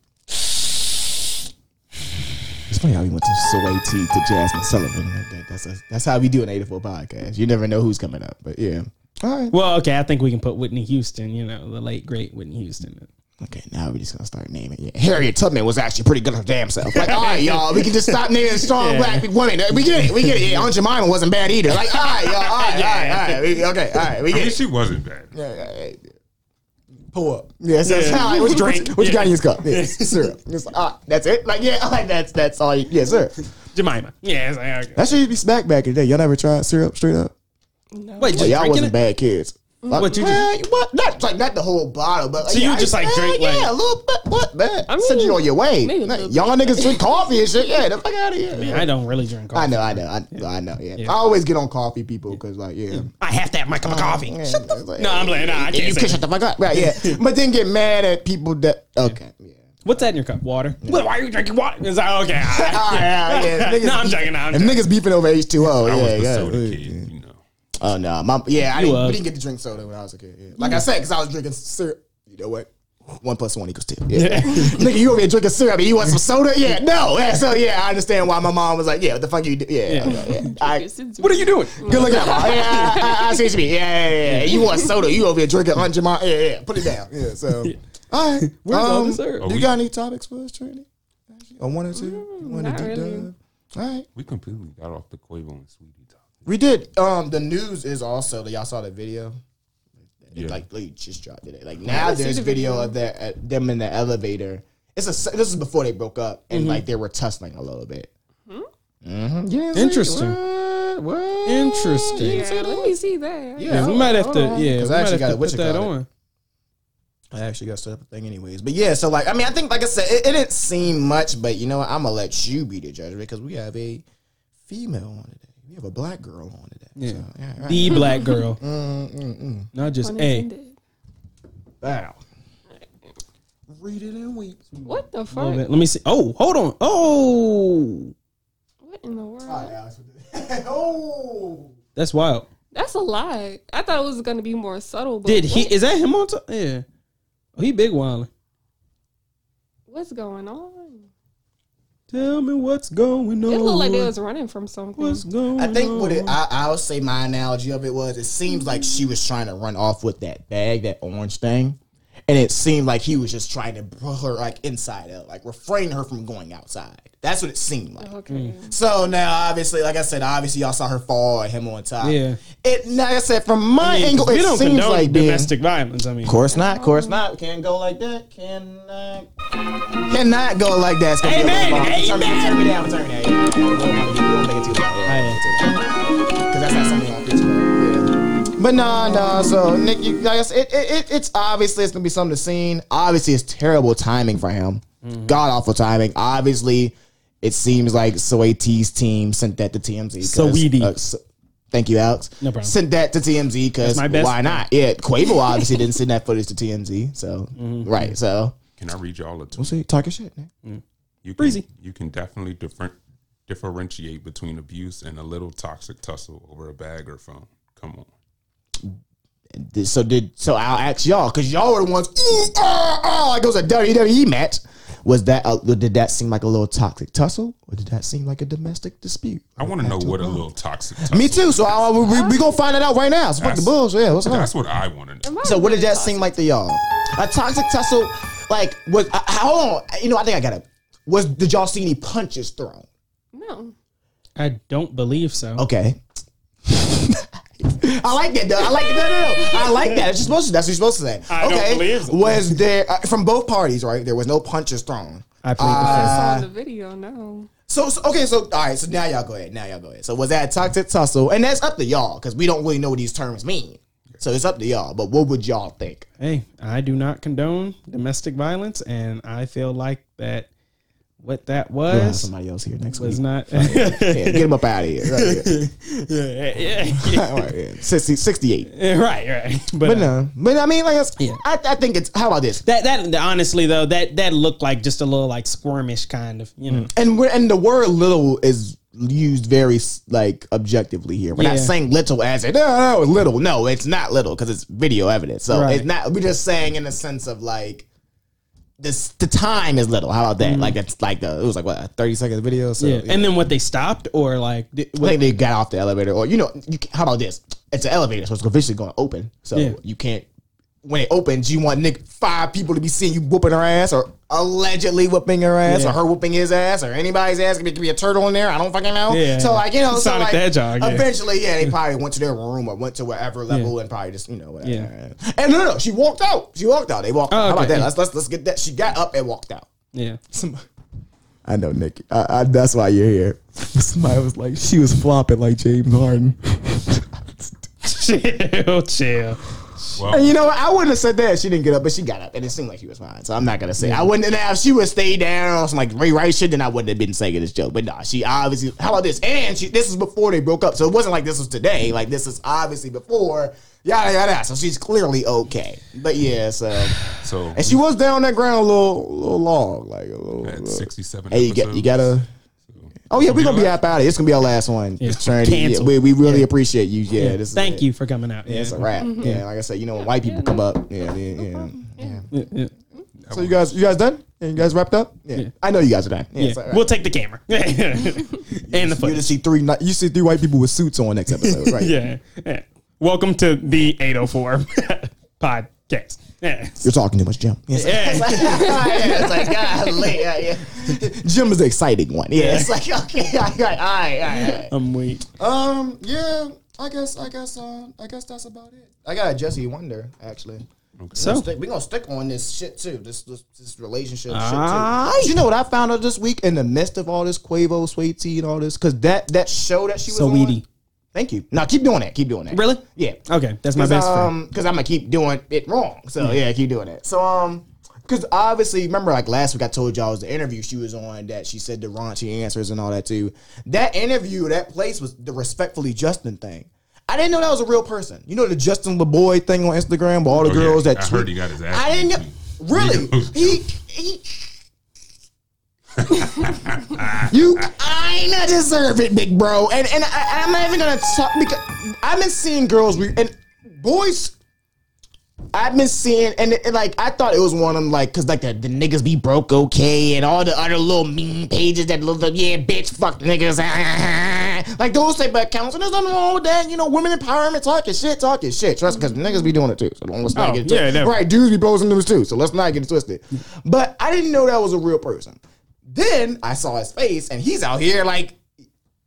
It's funny how we went to Saweetie to Jazmine Sullivan. That- that- That's that's how we do an 84 podcast. You never know who's coming up, but yeah. All right. Well, okay, I think we can put Whitney Houston. You know, the late great Whitney Houston. Okay, now we're just gonna start naming. Yeah, Harriet Tubman was actually pretty good at her damn self. Like, all right, y'all, we can just stop naming strong Yeah. black women. We get it. We get it. Yeah, Aunt Jemima wasn't bad either. Like, all right, y'all, all right, all right, all right. We- Okay, all right, we I mean, it. she wasn't bad. Yeah, yeah, yeah, yeah. Pull up. Yeah, so Yeah. all right, what you drink? What you got in your cup? Yeah, Yeah. syrup. It's like, ah, that's it. Like, yeah, like that's that's all. You, yeah, syrup. Jemima. Yeah. It's like, okay. That shit used to be smack back in the day. Y'all never tried syrup straight up? No. Wait, just y'all wasn't it? bad kids. What, you well, what? Not like not the whole bottle, but like, So you yeah, just, I- like, drink, yeah, like- yeah, a little bit. What man? I Send you on your way. maybe Like, y'all niggas drink coffee and shit. Yeah, the fuck out of here. Man, I don't really drink coffee. I know, I know, I, I know. Yeah. I always get on coffee people because like, yeah. I have to have my cup of uh, coffee. Yeah, Shut the it's like- No, I'm playing. Nah, I can't You can that. shut the fuck up, right? Yeah, but then get mad at people that. Okay, yeah. What's that in your cup? Water. Well, why are you drinking water? It's like, okay. all right. All right, all right, yeah. Niggas no, I'm joking. No, I'm If joking. niggas beefing over H two O, I yeah, was the soda yeah. kid, you know. Oh no, my yeah, I You didn't, was. we didn't get to drink soda when I was a kid. Yeah. Like I said, because I was drinking syrup. You know what? One plus one equals two. Yeah. Nigga, you over here drinking syrup and you want some soda? Yeah, no. Yeah, so yeah, I understand why my mom was like, yeah, what the fuck you do? Yeah, yeah. yeah. I, What are you doing? good looking out, mom. Yeah, I, I, I see what you mean. Yeah, yeah, yeah, yeah. You want soda? You over here drinking Aunt Jemima? Yeah, yeah. Put it down. Yeah. So, all right. Where's all Um, the syrup? You got any topics for us, Trinity? Or one or two? You want to not deep really. dive? All right. We completely got off the Quavo and Saweetie topic. We did. Um, the news is also that y'all saw the video. Yeah. Like, they just dropped it. Like now, there's the video, video. of their, uh, them in the elevator. It's a. This is before they broke up, and like they were tussling a little bit. Mm-hmm. Yeah, Interesting. What? what? Interesting. Yeah, let me see that. Yeah, we might have to. on. Yeah, 'Cause we I might actually have got to it. Put that call it? on. I actually got set up a thing anyways. But yeah, so like I mean, I think like I said, it, it didn't seem much, but you know what? I'm gonna let you be the judge because we have a female on today. We have a black girl on today. Yeah. So, yeah right. The black girl, Mm, mm, mm. not just Pun a. intended. Wow. Read it in weeks. What the little fuck? bit. Let me see. Oh, hold on. Oh, What in the world? oh. that's wild. That's a lie. I thought it was gonna be more subtle. But Did he? Is that him on top? Yeah. Oh, he big wildin'. What's going on? Tell me what's going on. It looked like they was running from something. What's going I think what it. I, I'll say my analogy of it was it seems like she was trying to run off with that bag, that orange thing. And it seemed like he was just trying to pull her like inside out, like refrain her from going outside. That's what it seemed like. Okay. Mm. So now, obviously, like I said, obviously y'all saw her fall and him on top. Yeah. It, like I said, from my I mean, angle, we it don't seems condone like being- domestic violence. I mean, Of course not. Of course not. Can't go like that. Cannot. Uh, cannot go like that. It's gonna be a Amen. Turn me- Amen. Turn me down. Turn me down. But nah, nah. So Nick, you, like I said, it, it, it, it's obviously it's gonna be something to see. Obviously, it's terrible timing for him. Mm-hmm. God awful timing. Obviously, it seems like Saweetie's team sent that to TMZ. Saweetie. uh, so- Thank you, Alex. No problem. Sent that to TMZ because That's my best why friend. not? Yeah, Quavo obviously didn't send that footage to TMZ. So Mm-hmm. right, so Can I read y'all a tweet? we'll see. Talk your shit. Man. You can, Breezy. You can definitely different, differentiate between abuse and a little toxic tussle over a bag or phone. Come on. Did- So did so I'll ask y'all because y'all were the ones. Ooh, ah, ah, like it was a WWE match. Was that uh, did that seem like a little toxic tussle, or did that seem like a domestic dispute? I want to know what a little toxic tussle. Me too. So I, we, we gonna find it out right now. So fuck the That's- bullshit. Yeah, what's up? That's what I want to know. So what did really that seem like to y'all? A toxic tussle, like was uh, hold on. You know, I think I got it. Was did y'all see any punches thrown? No. I don't believe so. Okay. I like that though. I like that. No, no, no. I like that. That's you're supposed to. That's what you're supposed to say. I don't okay. believe so. Was there uh, from both parties? Right. There was no punches thrown. I plead the Uh, fifth. Saw the video. No. So, so okay. So all right. So now y'all go ahead. Now y'all go ahead. So was that a toxic tussle? And that's up to y'all because we don't really know what these terms mean. So it's up to y'all. But what would y'all think? Hey, I do not condone domestic violence, and I feel like that what that was somebody else here next was week. not. Yeah, get him up out of here. Right, yeah, yeah, yeah. All right, yeah. 60, 68. yeah. right, right. But, But uh, no, but I mean, like, Yeah. I, I think it's. How about this? that that honestly though, that that looked like just a little like squirmish kind of, you know. And we're, and the word "little" is used very like objectively here. We're Yeah. not saying little as it. No, no, little. No, it's not little because it's video evidence. So Right. it's not. We're just saying in the sense of like. This the time is little. How about that? Like it's like the it was like what a thirty second video. So Mm. Yeah. and then what they stopped or like, did, I what, think they got off the elevator, or you know, you, how about this? it's an elevator, so it's eventually going to open. So Yeah. you can't. When it opens, you want Nick five people to be seeing you whooping her ass, or allegedly whooping her ass, Yeah. or her whooping his ass, or anybody's ass. It could be a turtle in there. I don't fucking know. Yeah. So like you know, so Sonic like, the Hedgehog, yeah. Eventually, yeah, they probably went to their room or went to whatever level and probably just you know whatever. Yeah. And no, no, no, she walked out. She walked out. They walked. Oh, out. How about that? Let's let's let's get that. She got up and walked out. Yeah. I know, Nick. I, I, that's why you're here. Somebody was like, she was flopping like James Harden. chill, chill. Well, And you know what? I wouldn't have said that. She didn't get up, but she got up, and it seemed like she was fine. So I'm not gonna say. I wouldn't. Have now, if she would stay down or some like Ray Rice shit, then I wouldn't have been saying this joke. But nah, she obviously. How about this? And she. This is before they broke up, so it wasn't like this was today. Like this is obviously before. Yada yada. yada. So she's clearly okay. But yeah, so so and she was down that ground a little, little long, like a little. at little- 67 Hey, you, got, you gotta. Oh yeah, we're gonna be up out of it. It's gonna be our last one. Yeah. Trinity, yeah, Cancel. we, we really Yeah. appreciate you. Yeah, this Thank it. you for coming out. Yeah, Yeah. it's a wrap. Mm-hmm. Yeah, like I said, you know when white people come up. Yeah, yeah, yeah. Mm-hmm. yeah. Yeah, yeah. So you guys, you guys done? Yeah, you guys wrapped up? Yeah. Yeah. I know you guys are done. Yeah, Yeah. it's. We'll take the camera and the You're gonna footage. see three. You see three white people with suits on next episode, right? Yeah. yeah. Welcome to the 804 podcast. Yeah. You're talking too much, Jim. Yeah, it's, Yeah. yeah, it's like golly, yeah, yeah. Jim is the exciting one. Yeah, it's like okay, all right, all right, all right. All right. I'm weak. Um, yeah, I guess, I guess, uh, I guess that's about it. I got a Jesse Wonder actually. So, Stick- We're gonna stick on this shit too. This this, this relationship Ah. shit too. You know what I found out this week in the midst of all this Quavo, Sweet Tea, and all this? Cause that that show that she was So on. Weedy. Thank you. Now keep doing that. Keep doing that. Really? Yeah. okay, that's my best friend. um, Because I'm gonna keep doing it wrong. So yeah, keep doing it. So um, because obviously, remember like last week I told y'all it was the interview she was on that she said the raunchy answers and all that too. That interview, that place was the respectfully Justin thing. I didn't know that was a real person. You know the Justin LaBoy thing on Instagram, with all the Oh, yeah. girls that I tweet- heard he got his ass I didn't know. beat. Really? He he. you, I not deserve it, big bro. And and I, I'm not even gonna talk because I've been seeing girls re- and boys. I've been seeing and, it- like I thought it was one of them like because like the, the niggas be broke okay and all the other little mean pages that little yeah bitch fuck niggas like those type of accounts and there's nothing wrong with that you know women empowerment talking shit talking shit trust because niggas be doing it too so let's not Oh, get it yeah, twisted. right dudes be posting news too so let's not get it twisted but I didn't know that was a real person then I saw his face and he's out here like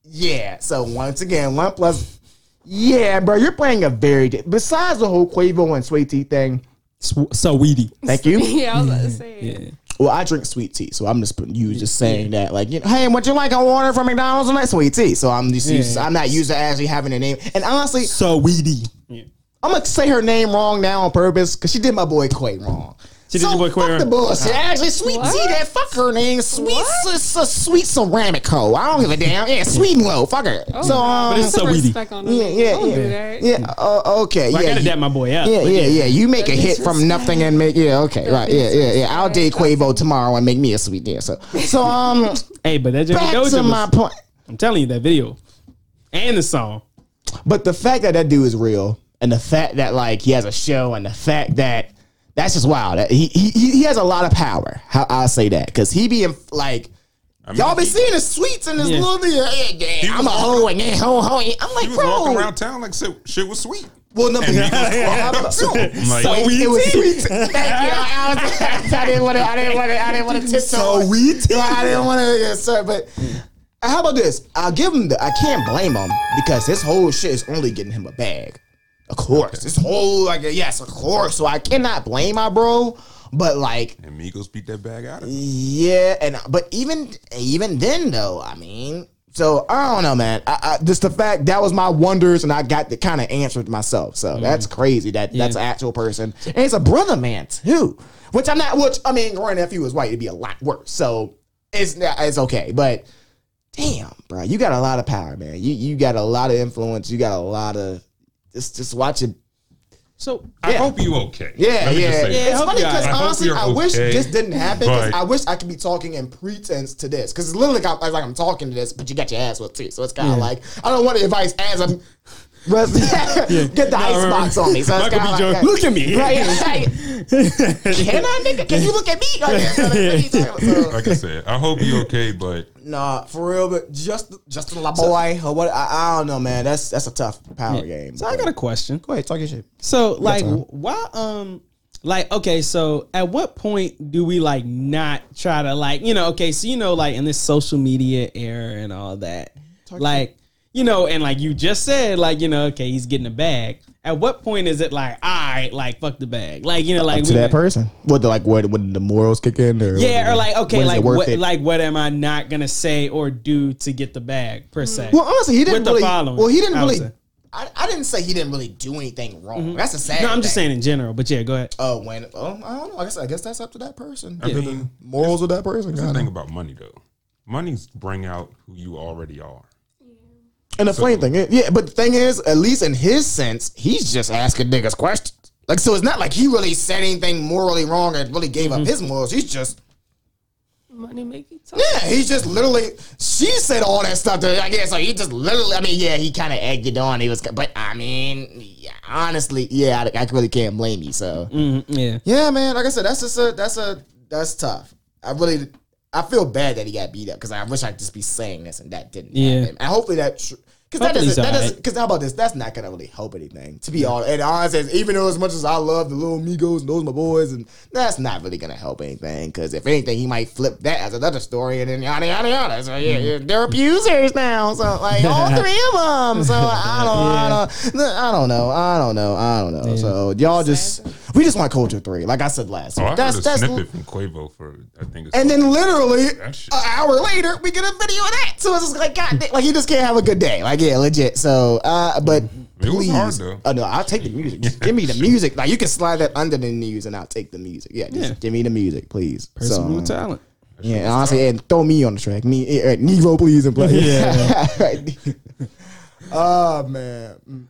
yeah so once again one plus yeah, bro, you're playing a very. Di- Besides the whole Quavo and Sweet Tea thing, Sw- Saweetie. thank you. yeah, I was about to say. Yeah. Well, I drink sweet tea, so I'm just putting you just saying that, like, you know, hey, would you like a water from McDonald's and that sweet tea? So I'm just used, I'm not used to actually having a name. And honestly, Saweetie. Yeah. I'm gonna say her name wrong now on purpose because she did my boy Quay wrong. She did so your boy Quay fuck wrong? the bullshit. Actually, sweet What? tea, that fuck her name, sweet, s- s- sweet ceramic hoe. I don't give a damn. Yeah, sweet and low, fuck her. so um, But it's so Put weedy. on yeah, yeah, Don't yeah, do that. yeah. Uh, okay, Well, yeah. I gotta you- dap my boy up. Yeah, yeah, yeah. You make a hit from nothing and make yeah, okay, right, yeah, yeah, yeah. I'll date Disrespect. Quavo tomorrow and make me a sweet yeah. So, so um, Hey, but that Jimmy back Doja to was, my point. I'm telling you that video and the song. But the fact that that dude is real, and the fact that like he has a show, and the fact that that's just wild. He he he has a lot of power. How I'll say that because he be in, like. I mean, Y'all been he- seeing the sweets in this Yeah. little video. Yeah, yeah, He I'm a was hoe and yeah, ho ho. I'm He like, was bro. walking around town like shit, shit was sweet. Well, no, And he was walking up to him. I'm like, So it, we it was sweet. Thank you. I, I, was, I didn't want to. I didn't want to. I didn't want to tiptoe. So we. I didn't want to. Yes, sir. But uh, how about this? I'll give him the. I can't blame him because his whole shit is only getting him a bag. Of course, this whole like yes, of course. So I cannot blame my bro. But like, and Migos beat that bag out of him. yeah, and but even even then though, I mean, so I don't know, man. I, I, just the fact that was my wonders, and I got the kind of answered myself. So mm. that's crazy. That that's an actual person, and it's a brother man too. Which I'm not. Which I mean, granted, if he was white, it'd be a lot worse. So it's not- it's okay, but. Damn, bro, you got a lot of power, man. You you got a lot of influence. You got a lot of just just watch it. So I Yeah. hope you okay. Yeah, Let me yeah. just say Yeah, It's funny because honestly, you're I wish okay, this didn't happen. Because I wish I could be talking in pretense to this because it's literally like, I'm- like I'm talking to this, but you got your ass with too. So it's kind of like I don't want the advice as I'm. Rest- Get the ice box on me. So it's Michael kinda B. Jordan, like, look at me. Right, right. Can I, nigga? Can you look at me? Like, what are you talking about? So- Like I said, I hope you okay, but Nah, for real, but just Justin LaBoy or what? I, I don't know, man. That's that's a tough power game. So I got a question. go ahead, talk your shit. So like why um like okay so at what point do we like not try to like you know okay so you know like in this social media era and all that like you know and like you just said like you know okay he's getting a bag at what point is it like all right like fuck the bag like you know like to we- that person. What the like? What when the morals kick in? Or yeah or like okay like what it? like what am I not gonna say or do to get the bag per se Well, honestly, he didn't With really. well, he didn't really. say. Mm-hmm. I, I didn't say he didn't really do anything wrong. That's a sad. no I'm just saying in general but yeah go ahead Oh, when? Oh, I don't know. I guess I guess that's up to that person. I mean, Morals of that person. That's the thing about money, though. Money's bring out who you already are. And the funny thing is, yeah, but the thing is, at least in his sense, he's just asking niggas questions. Like, so it's not like he really said anything morally wrong and really gave Mm-hmm. up his morals. He's just, money making. talk. yeah, he's just literally, she said all that stuff to, I guess, so he just literally, I mean, yeah, he kind of egged it on. He was, but I mean, yeah, honestly, yeah, I, I really can't blame you. So, Mhm, yeah yeah, man, like I said, that's just a, that's a, that's tough. I really, I feel bad that he got beat up because I wish I'd just be saying this and that didn't Yeah. happen. And hopefully that, because that doesn't, that doesn't, because how about this? That's not gonna really help anything. To be honest, and honestly, even though as much as I love the little Migos and those my boys, and that's not really gonna help anything. Because if anything, he might flip that as another story, and then yada yada yada. So yeah, yeah they're abusers now. So like all three of them. So I don't, I don't, I don't know, I don't know, I don't know. So y'all just, we just want culture three. Like I said last Oh, week. I that's heard a that's. snippet from Quavo for I think it's And then literally an hour later, we get a video of that. So it's just like, God, like he just can't have a good day. Like, yeah, legit. So, uh, but was please, hard, though. oh no, I'll take the music. Just give me the music. Like you can slide that under the news, and I'll take the music. Yeah, just Yeah. give me the music, please. person so, with talent yeah, and honestly, and throw me on the track. Me, eh, Negro, please, and play. Yeah. Oh man, Mm.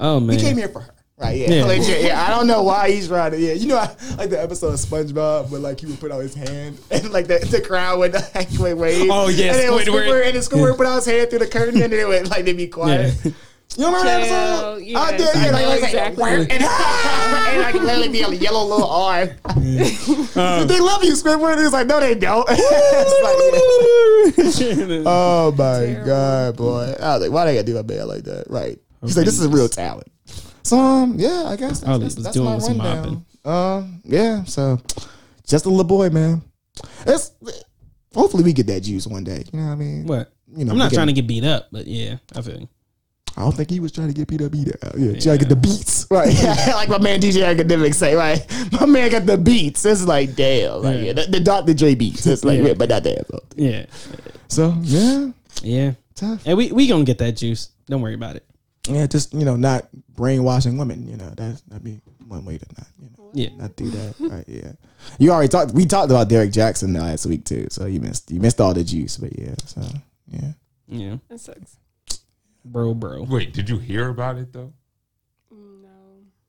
oh man he came here for her. Right, yeah, Yeah. legit. Yeah, I don't know why he's trying to. Yeah, you know, I, like the episode of SpongeBob where like he would put out his hand and like the, the crowd would like would wave. Oh, yeah, and then Squidward. Squidward and then Squidward put out his hand through the curtain and then it would like they'd be quiet. Yeah. You remember that Chill, episode? yes, I did. I Yeah, like, know like, exactly. and, and like literally be a yellow little arm. they love you, Squidward. He's like, no, they don't. Like. Oh my Terrible. god, boy! I was like, why they gotta do my man like that? Right? He's like, this is real talent. So um, yeah, I guess that's, he that's, was that's doing my rundown. Um, yeah. So just a little boy, man. It's hopefully we get that juice one day. You know what I mean? what You know, I'm not trying to get beat up but yeah I feel you. I don't think he was trying to get beat up either. Yeah, trying to get the beats. Right. like my man DJ Academic say, right? My man got the beats. It's like, damn. Like, Yeah. yeah, the, the Dr. Dre beats. It's like, Yeah. yeah, but not damn. yeah So, yeah, yeah tough. and we we gonna get that juice don't worry about it Yeah, just, you know, not brainwashing women. You know, that's, that'd be one way to not, you know, yeah not do that. right. Yeah. You already talked, we talked about Derrick Jaxn last week too. So you missed, you missed all the juice. But yeah, so, yeah. yeah That sucks. bro bro Wait, did you hear about it though? No.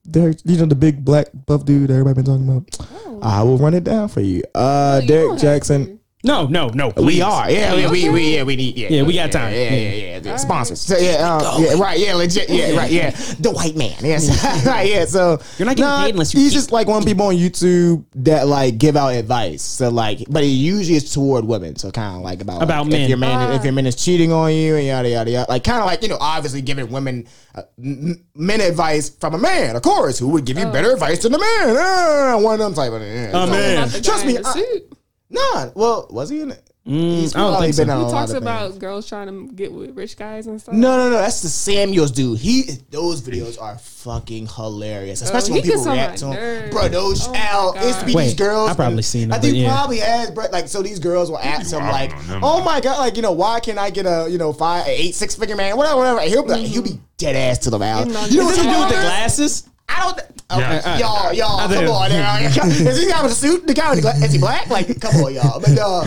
Derrick, you know, the big black buff dude everybody been talking about? Oh. I will run it down for you. Uh, You Derrick have Jaxn. To. no no no We are, yeah, we, we, we, yeah, we need, yeah, Yeah, we got time. yeah, yeah, Yeah. yeah, yeah, sponsors. So yeah, um, yeah, right, yeah, legit, yeah, right, yeah, the white man, yes, right, yeah. So You're not getting paid unless you He's just like one of people on YouTube that like give out advice. So like, but it usually is toward women. So kind of like about About like, men. If your man, Ah. if your man is cheating on you and yada yada yada, like kind of like you know, obviously giving women uh, men advice from a man, of course, who would give you better advice than a man. Ah, one of them type of. Yeah. A So- man. About the guy Trust me, the I- suit. Nah, well, was he in it? Mm, he's I don't probably think so. been on He a lot talks about things. girls trying to get with rich guys and stuff. No, no, no. That's the Samuels dude. He those videos are fucking hilarious, especially Oh, when people react to him. nerves. Bro, those Oh my Al, it used to be God. these girls. I probably and seen I think yeah. probably has, bro. Like, so these girls will ask him like, "Oh my god, like you know, why can't I get a you know five, eight, six figure man, whatever, whatever." He'll be like, he'll be mm-hmm. dead ass to them Al. Getting on You know his what Is you this do the dude with the glasses I don't. Okay, Yeah. Uh, uh, y'all, uh, y'all, I come on now. Is he got a suit? The guy with the gla- is he black? Like, come on, y'all. But uh,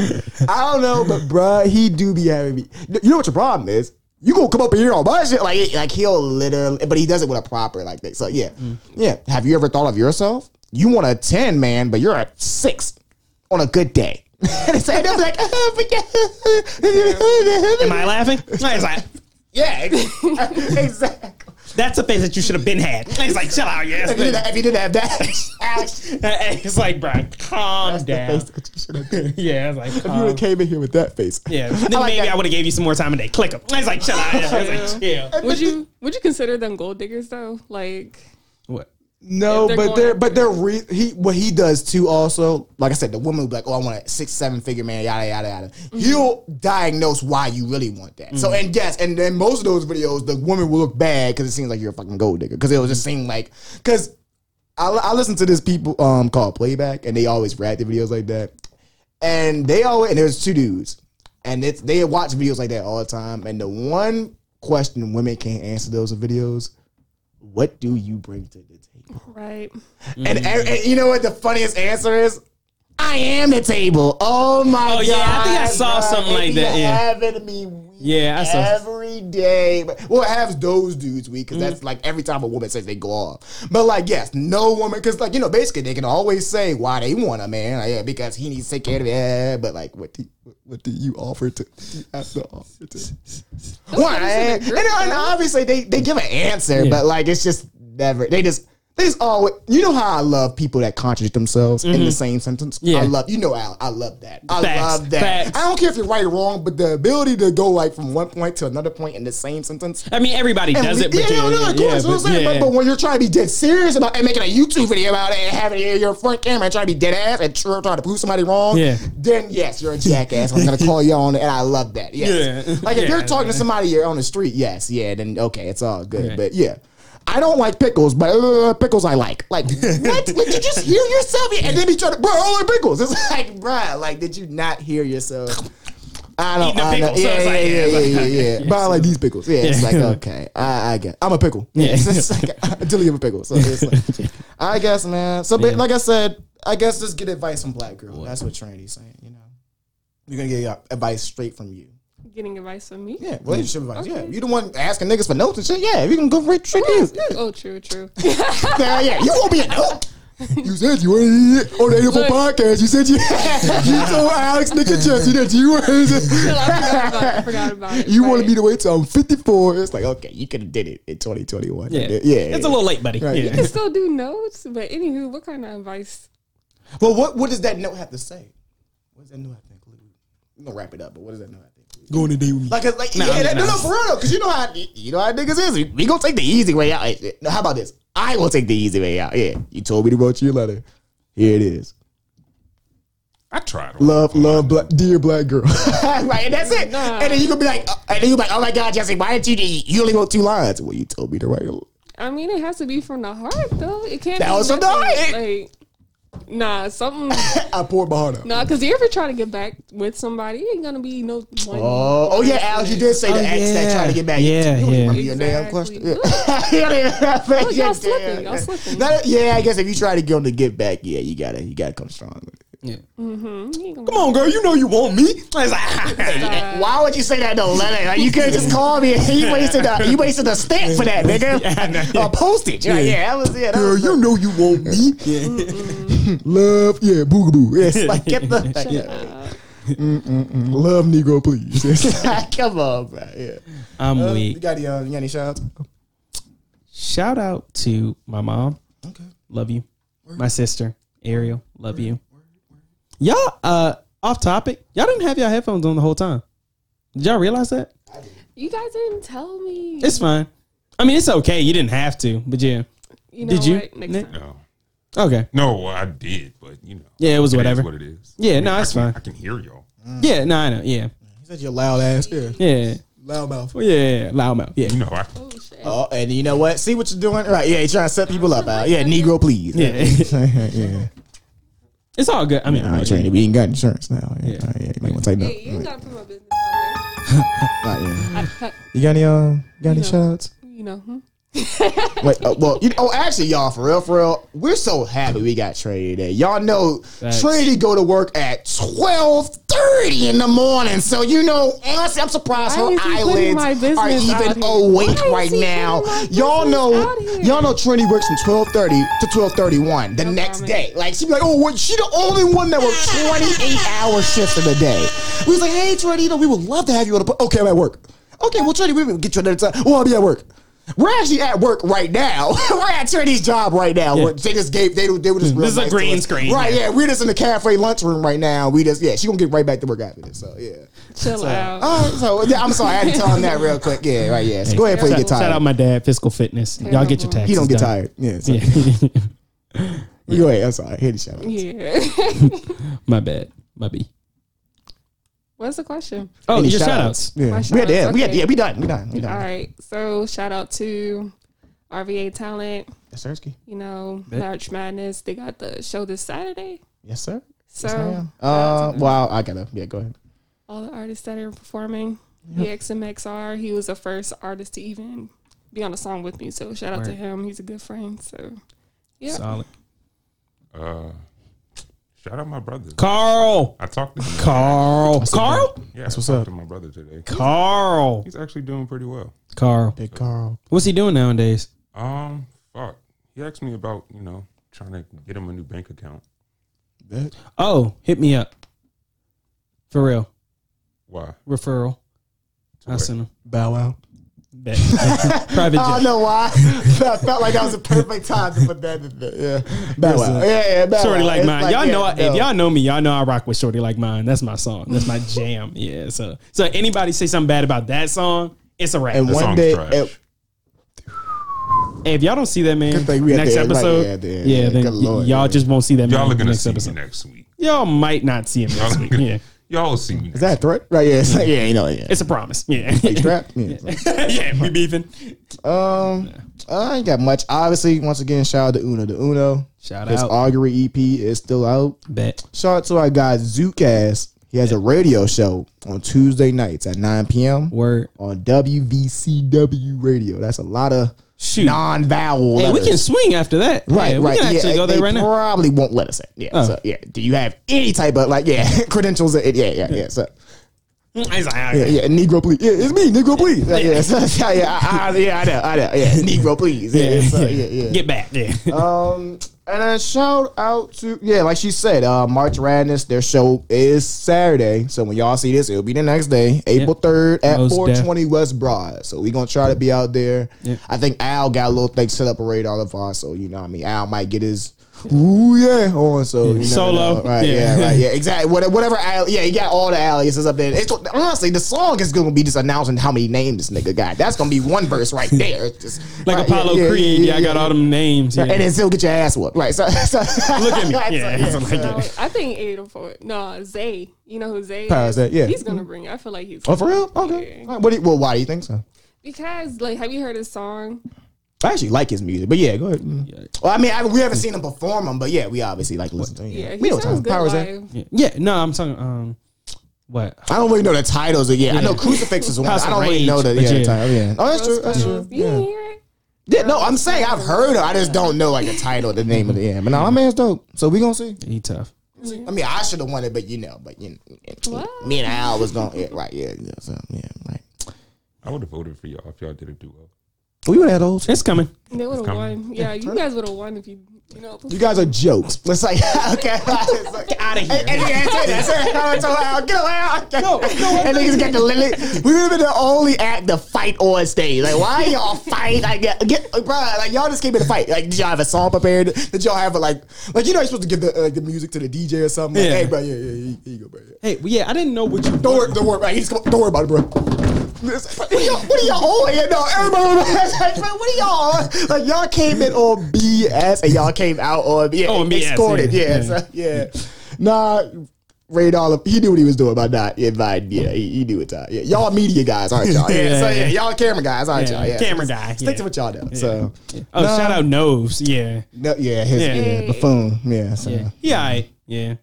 I don't know, but bruh, he do be having me. You know what your problem is? You gonna come up in here on my shit like like he'll literally, but he does it with a proper like that. So yeah, mm. yeah. Have you ever thought of yourself? You want a ten, man, but you're a six on a good day. and it's like, I'm like, oh, am I laughing no, it's like yeah, exactly. That's a face that you should have been had. And he's like, chill out, yeah. If you didn't, if you didn't have that, Alex, It's like, bro, calm that's the down. face that you should have been. Yeah, it's like, If you would have came in here with that face, yeah. Then I like maybe that. I would have gave you some more time today. Click him. It's like, chill out. Yeah. It's like, chill. Would you would you consider them gold diggers though? Like What? No, they're but they're but they're re- he what he does too. Also, like I said, the woman will be like, "Oh, I want a six seven figure man." Yada yada yada. Mm-hmm. He'll diagnose why you really want that. So and yes, and then most of those videos, the woman will look bad because it seems like you're a fucking gold digger. Because it will just seem like because I, I listen to this people um called Playback, and they always react to videos like that, and they always and there's two dudes, and it's they watch videos like that all the time, and the one question women can't answer those videos. What do you bring to the table? right. And, and, and you know what the funniest answer is? I am the table. Oh my Oh, god! yeah, I think I saw bro. something like that, yeah. having me weak Yeah, saw- every day. But well, it has those dudes weak because that's mm. like every time a woman says they go off. But like, yes, no woman because like you know basically they can always say why they want a man. Like, yeah, because he needs to take care of it. But like, what do you, what do you offer to? You have to offer to. Why? And, and, and obviously they they give an answer, Yeah. but like it's just never. They just. They just always, you know how I love people that contradict themselves in the same sentence. Mm-hmm. Yeah. I love, you know, Al, I love that. I Facts, love that. facts. I don't care if you're right or wrong, but the ability to go like from one point to another point in the same sentence. I mean, everybody does we- it, but yeah, no, no, of yeah, course. but- I'm saying, yeah. but, but when you're trying to be dead serious about and making a YouTube video about it and having your- your front camera and trying to be dead ass and tr- trying to prove somebody wrong, Yeah. then yes, you're a jackass. I'm gonna call you on it, and I love that. Yes. Yeah. Like if you're Yeah. talking to somebody you're on the street, yes, yeah, then okay, it's all good. Yeah. But yeah. I don't like pickles, but uh, pickles I like. Like, what? Did you just hear yourself? And then he try to, bro, I don't like pickles. It's like, bruh, like, did you not hear yourself? I don't, Eating the know. pickles, so Yeah, yeah, like, yeah, yeah, yeah, it's yeah, yeah. But I like these pickles. Yeah, it's like, okay, I, I get I'm a pickle. Yeah. Yeah. It's like, until you have a pickle. So it's like, I guess, man. So, but like I said, I guess just get advice from Blak Gearl. That's what Trinity's saying, you know. You're going to get advice straight from you. Getting advice from me. Yeah, relationship advice. Yeah, Okay. you the one asking niggas for notes and shit. Yeah, if you can go right straight to. Yeah. Oh, true, true. yeah, yeah. You won't be a note. You said you were on the April Look. podcast. You said you you told Alex Nigga Jesse that you were. Chill, I forgot about it. Forgot about it. You wanted Right. me to wait till I'm 54. It's like, okay, you could have did it in 2021. yeah. yeah. yeah. It's a little late, buddy. Right. Yeah. You can still do notes, but anywho, what kind of advice? Well, what what does that note have to say? What does that note have to include? We're gonna wrap it up, but what does that note have to include? Going to date with me. Like, it's like No, yeah, that, no, no. no, for real, because you know how you know how niggas is. We, we gonna take the easy way out. How about this? I will take the easy way out. Yeah, you told me to write you a letter. Here it is. I tried. Love, love, black, dear black girl. right, and that's it. Nah. And then you gonna be like, uh, and then you be like, oh my god, Jesse, why didn't you? You only wrote two lines. Well, you told me to write. A, I mean, it has to be from the heart, though. It can't. That be was from the heart. Like, nah, something. I poured my heart out. nah, because you ever try to get back with somebody, it ain't gonna be no. One Oh, oh yeah, Alex, you did say the Oh, ex that yeah. tried to get back. Yeah, you don't yeah. remember your damn question. Yeah. You don't even remember Oh, y'all slipping, y'all slipping. That- yeah, I guess if you try to get them to get back, yeah, you gotta, you gotta come strong with it. Yeah. Come Come on, girl. You know you want me. Like, Uh, Why would you say that in a letter? Like, you could have just call me. and You wasted a you wasted a stamp for that, nigga. A postage. Yeah, yeah, that was yeah. That was the- know you want me. love, yeah, boogaboo. Yes, like get the uh, love Negro, please. It's Come on, bro. Yeah. I'm Uh, you weak. got any, uh, you got any shout outs? Shout out to my mom. Okay. Love you. My sister, Ariel. Love you. Y'all, uh, off topic. Y'all didn't have y'all headphones on the whole time. Did y'all realize that? you guys didn't tell me. It's fine. I mean, it's okay. You didn't have to, but yeah. you know did you, What? Next Nic? time. No, Okay. no, I did, but you know, Yeah, it was is whatever. what it is. Yeah, no, I it's can- fine. I can hear y'all. Yeah, no, I know. Yeah. He said you're loud ass. Yeah. Yeah. Loud mouth. Well, yeah, yeah, yeah. Loudmouth. Yeah. You know, I Oh shit. Oh, and you know what? See what you're doing? Right. Yeah, you're trying to set people up. Al. Yeah, Negro, please. Yeah. yeah. It's all good. I mean, All right, Trini, we ain't got insurance now. Yeah. Yeah. All right, yeah. You want to tighten up. Hey, you ain't gotta put my business All right, yeah. out there. You got any, uh, got any You know. shout outs? you know. Hmm? Wait, uh, well, you oh, actually, y'all, for real, for real, we're so happy we got Trey today. Y'all know Facts. Trey go to work at twelve thirty in the morning, so you know, honestly, I'm surprised her is he putting my eyelids are even awake right now. Y'all know, y'all know, Trinity works from twelve thirty to twelve thirty one the No next comment. day. Like she be like, oh, what? She the only one that works twenty eight hour shifts in a day. We was like, hey, Trinity, you know, we would love to have you on the. po- Okay, I'm at work. Okay, well, Trinity, we will get you another time. Well, I'll be at work. We're actually at work right now. we're at Trinity's job right now. Yeah. They just gave they they were just hmm. real This is a nice to green screen, right? yeah. Yeah. we're just in the cafe lunchroom right now. We just yeah, she gonna get right back to work after this. So yeah. Chill out. Oh, so yeah, I'm sorry, I had to tell him that real quick. Yeah, right. Yeah, so go ahead before you Shout, get tired. shout out my dad, Physical Fitness. Y'all get your Terrible. taxes. he don't get done. tired. Yeah. So, Yeah. Go ahead. I'm sorry. Hit the shout out. yeah. my bad. My B. What's the question? Oh, Any your shout shout-outs? Yeah. My We had shout-outs, yeah, we had yeah, we done. We done. We done. All right. So shout out to RVA Talent. Yes, sir. Ski. You know, Bet. March Madness. They got the show this Saturday. Yes, sir. So Yes, ma'am. shout out Uh, to wow. I gotta. Yeah, go ahead. all the artists that are performing. EXMXR, he was the first artist to even be on a song with me. So shout out to him. He's a good friend. So yeah. Solid. Uh, shout out my brother. Carl. I talked to him. Carl. Carl. Yeah, That's I what's talked up. to my brother today. Carl. He's actually doing pretty well. Carl. Big Carl. What's he doing nowadays? Um, fuck. He asked me about you know trying to get him a new bank account. Bet. Oh, hit me up. For real. Why? Referral. To I sent him. Bow Wow. Bet. Private I don't know why. I felt like that was a perfect time to put that in there. Yeah. Bow Wow. Yeah, yeah. Bow Shorty Wow. like It's mine. y'all yeah, know I, no. if y'all know me, y'all know I rock with Shorty like mine. That's my song. That's my jam. Yeah. So so anybody say something bad about that song, it's a rap. And The one day, it- Hey, if y'all don't see that man Good thing we at next the end, right, episode, yeah, the yeah, yeah, then good y- Lord, y'all yeah. just won't see that man Y'all are gonna next see episode. next week. Y'all might not see him next week. Yeah, Y'all see me. is that a threat? Right. Yeah. It's like, yeah. You know. Yeah. it's a promise. Yeah, Strap. Yeah. yeah, we beefing. Um, I ain't got much. Obviously, once again, shout out to Uno. The Uno. Shout His out. His augury EP is still out. Bet. Shout out to our guy Zookaz. He has a radio show on Tuesday nights at 9 p.m. Word. on WVCW radio. That's a lot of Shoot. non-vowel. Hey, we can swing after that. Right, yeah, right. We can actually yeah, go there they right now. Probably won't let us in. Yeah. Oh. So yeah. Do you have any type of like yeah credentials? Yeah, yeah, yeah. So It's like, yeah, okay. yeah. Negro, please. Yeah, it's me, Negro, please. Yeah, yeah. So, yeah, I, I, yeah, I know, I know. Yeah, Negro, please. Yeah, Yeah, so, yeah. yeah, yeah. Get back. Yeah. Um, and then shout out to yeah, like she said, uh, March Radness. Their show is Saturday, so when y'all see this, it'll be the next day, April third at four twenty West Broad. So we gonna try to be out there. Yeah. I think Al got a little thing set up a radar of us, so you know, what I mean, Al might get his. Ooh yeah, on so you never Solo. know. right? Yeah. Yeah, right, yeah, exactly. Whatever, whatever. Al, yeah, he got all the aliases up there. It's honestly the song is gonna be just announcing how many names this nigga got. That's gonna be one verse right there. Just Like right, Apollo yeah, yeah, Creed. yeah, Yeah, I got all them names. Yeah. and then still get your ass whooped. Right. So, so Look at me. Yeah. So like, So, I think eight or four. No, Zay. You know who Zay Power is? Zay, yeah. He's gonna bring. it. I feel like he's. Oh, for real? Okay. Yeah. All right, What do you, well, why do you think so? Because like, have you heard his song? I actually like his music, but yeah, go ahead. Mm. Well, I mean, I, we haven't seen him perform him, but yeah, we obviously like listen to him. Yeah, we he know sounds what good Power Zay. live. yeah. yeah. No, I'm talking. Um, what? I don't really know the titles. Of, yeah, I know Yeah. Crucifix is one. I don't really know the, but yeah, the yeah. title. Yeah. Oh, that's true. That's true. Rose Petals. You Yeah. didn't hear it? yeah. No, I'm saying I've heard it. I just don't know like the title, the name of the yeah. But no, my man's dope. So we gonna see. He tough. I mean, I should have won it, but you know, but you know, me and Al was going. Yeah, right. Yeah. yeah so yeah, right. I would have voted for y'all if y'all did a duo. We would have those. It's coming. They would have won. Yeah, you guys would have won if you, you know. You guys are jokes. It's like okay, get out of here. And, and, and, and, and, and, so, uh, get away, no, no, and niggas get the lily. We would have been the only act to fight on stage. Like, why y'all fight? Like, get, get bro, like y'all just came in to fight. Like, did y'all have a song prepared? Did y'all have a like, like you know, you're supposed to give the uh, the music to the DJ or something? Like, Yeah. hey, bro, yeah, yeah, yeah, here you go, bro. Yeah. Hey, well, yeah, I didn't know what you. Don't worry, don't worry, bro. Don't worry about it, bro. What are y'all? What are y'all on here? No, everybody. Like, what are y'all? Like y'all came in on BS and y'all came out on yeah, On BS, escorted. yeah, Yeah, yeah. so, yeah. Nah, Ray Dollar, he knew what he was doing by not inviting. Yeah, he, he knew it. Time. Yeah, y'all media guys, aren't y'all? Yeah, Yeah, so yeah. y'all camera guys, aren't Yeah, y'all? Yeah, camera so guy, Stick yeah. to what y'all do. So, Oh, Nah. shout out Nose. Yeah. no, yeah, his Yeah. yeah. buffoon. Yeah, so. Yeah. Yeah.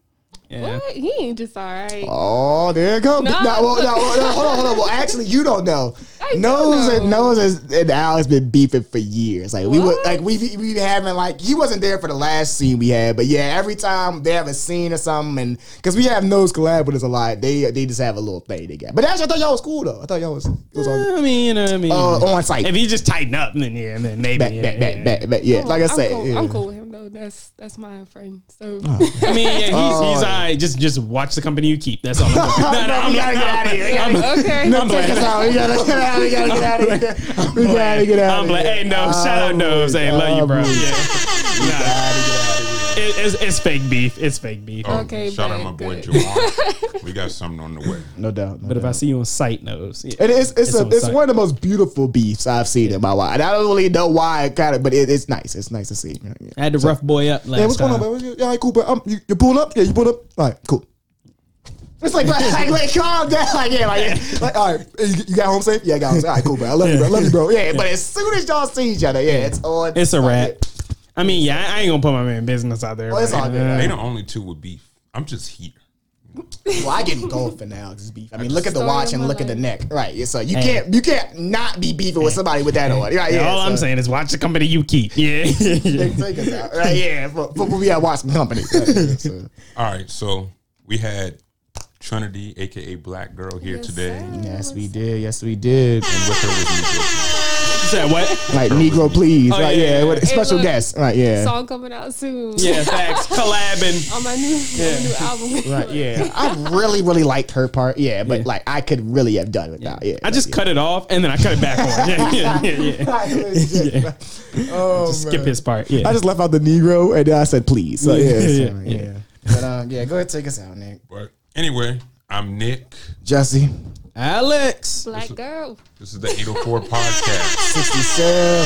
Yeah. What? He ain't just all right. Oh, there you go. No, No. well, no, well, no, hold on, hold on. Well, actually, you don't know. I do Nose know. and Nose is, and Al has been beefing for years. Like we were, What? like we we having like he wasn't there for the last scene we had, but yeah, every time they have a scene or something, and because we have Nose collab with us a lot, they they just have a little thing they got. But actually, I thought y'all was cool though. I thought y'all was it was on, I mean, you know, what I mean, uh, on site. if he just tighten up, then yeah, then maybe. Back, yeah, back, back, yeah. back, back, yeah. Like I I'm said, cool. yeah. I'm cool with him though. that's that's my friend. So oh, I mean, yeah, he's, he's all right. Just just watch the company you keep. That's all. I'm doing. No, no, I'm gotta get out of here. We gotta, okay. I'm take us out. We gotta get out. We gotta get out of here. We gotta get out. I'm like, hey, no, shout out Nose. Hey, love you, bro. Yeah. Nah. It, it's, it's fake beef. It's fake beef. Oh, Okay, shout out bet, my boy good. Jawan. we got something on the way. No doubt. No But if. I see you on site, Nose. Yeah. It is. It's, It's a, on it's one of the most beautiful beefs I've seen in my life. And I don't really know why, kind of, but it, it's nice. It's nice to see. Yeah, I had to rough boy up last Yeah, what's going on, man? Yeah, all right, cool, bro. Um, you, you pulling up? Yeah, you pull up? All right, cool. It's like, like, like, like calm down. Like, yeah, like, yeah. like, all right, you, you got home safe? Yeah, I got home safe. All right, cool, bro. I love you, bro. I love you, bro. Yeah, but as soon as y'all see each other, yeah, it's on. It's a like, wrap. I mean, yeah, I I ain't gonna put my man business out there. Well, it's all good. uh, They the only two with beef. I'm just here. Well, I get engulfed now because it's beef. I mean, look at the watch and my look at the neck. Right. So you Hey. can't you can't not be beefing with somebody with that on. Right. Yeah. all I'm so- saying is watch the company you keep. Yeah. Take, take us out. Right. Yeah. For, for, we got watch some company. Right, yeah, so. All right, so we had Trinity, aka Blak Gearl, here Yes, today, sir. Yes, we did. Yes, we did. with her was Nico. Said what? Like Negro, please. Oh, right. yeah, Yeah. yeah, With special Hey, look. guest. Right. Yeah. Song coming out soon. Yeah, facts. Collabing. On my new, my new album. Right. Yeah. I really, really liked her part. Yeah. But Yeah. like, I could really have done without. Yeah. I just cut it off and then I cut it back on. Yeah, yeah, yeah, yeah. Oh, Skip man. his part. Yeah. I just left out the Negro and then I said please. So yeah. Yeah, yeah, yeah. yeah. But uh, yeah, go ahead, take us out, Nic. But anyway, I'm Nic. Jesse, Alex. Blak Gearl. This is the 804 podcast. sixty seven.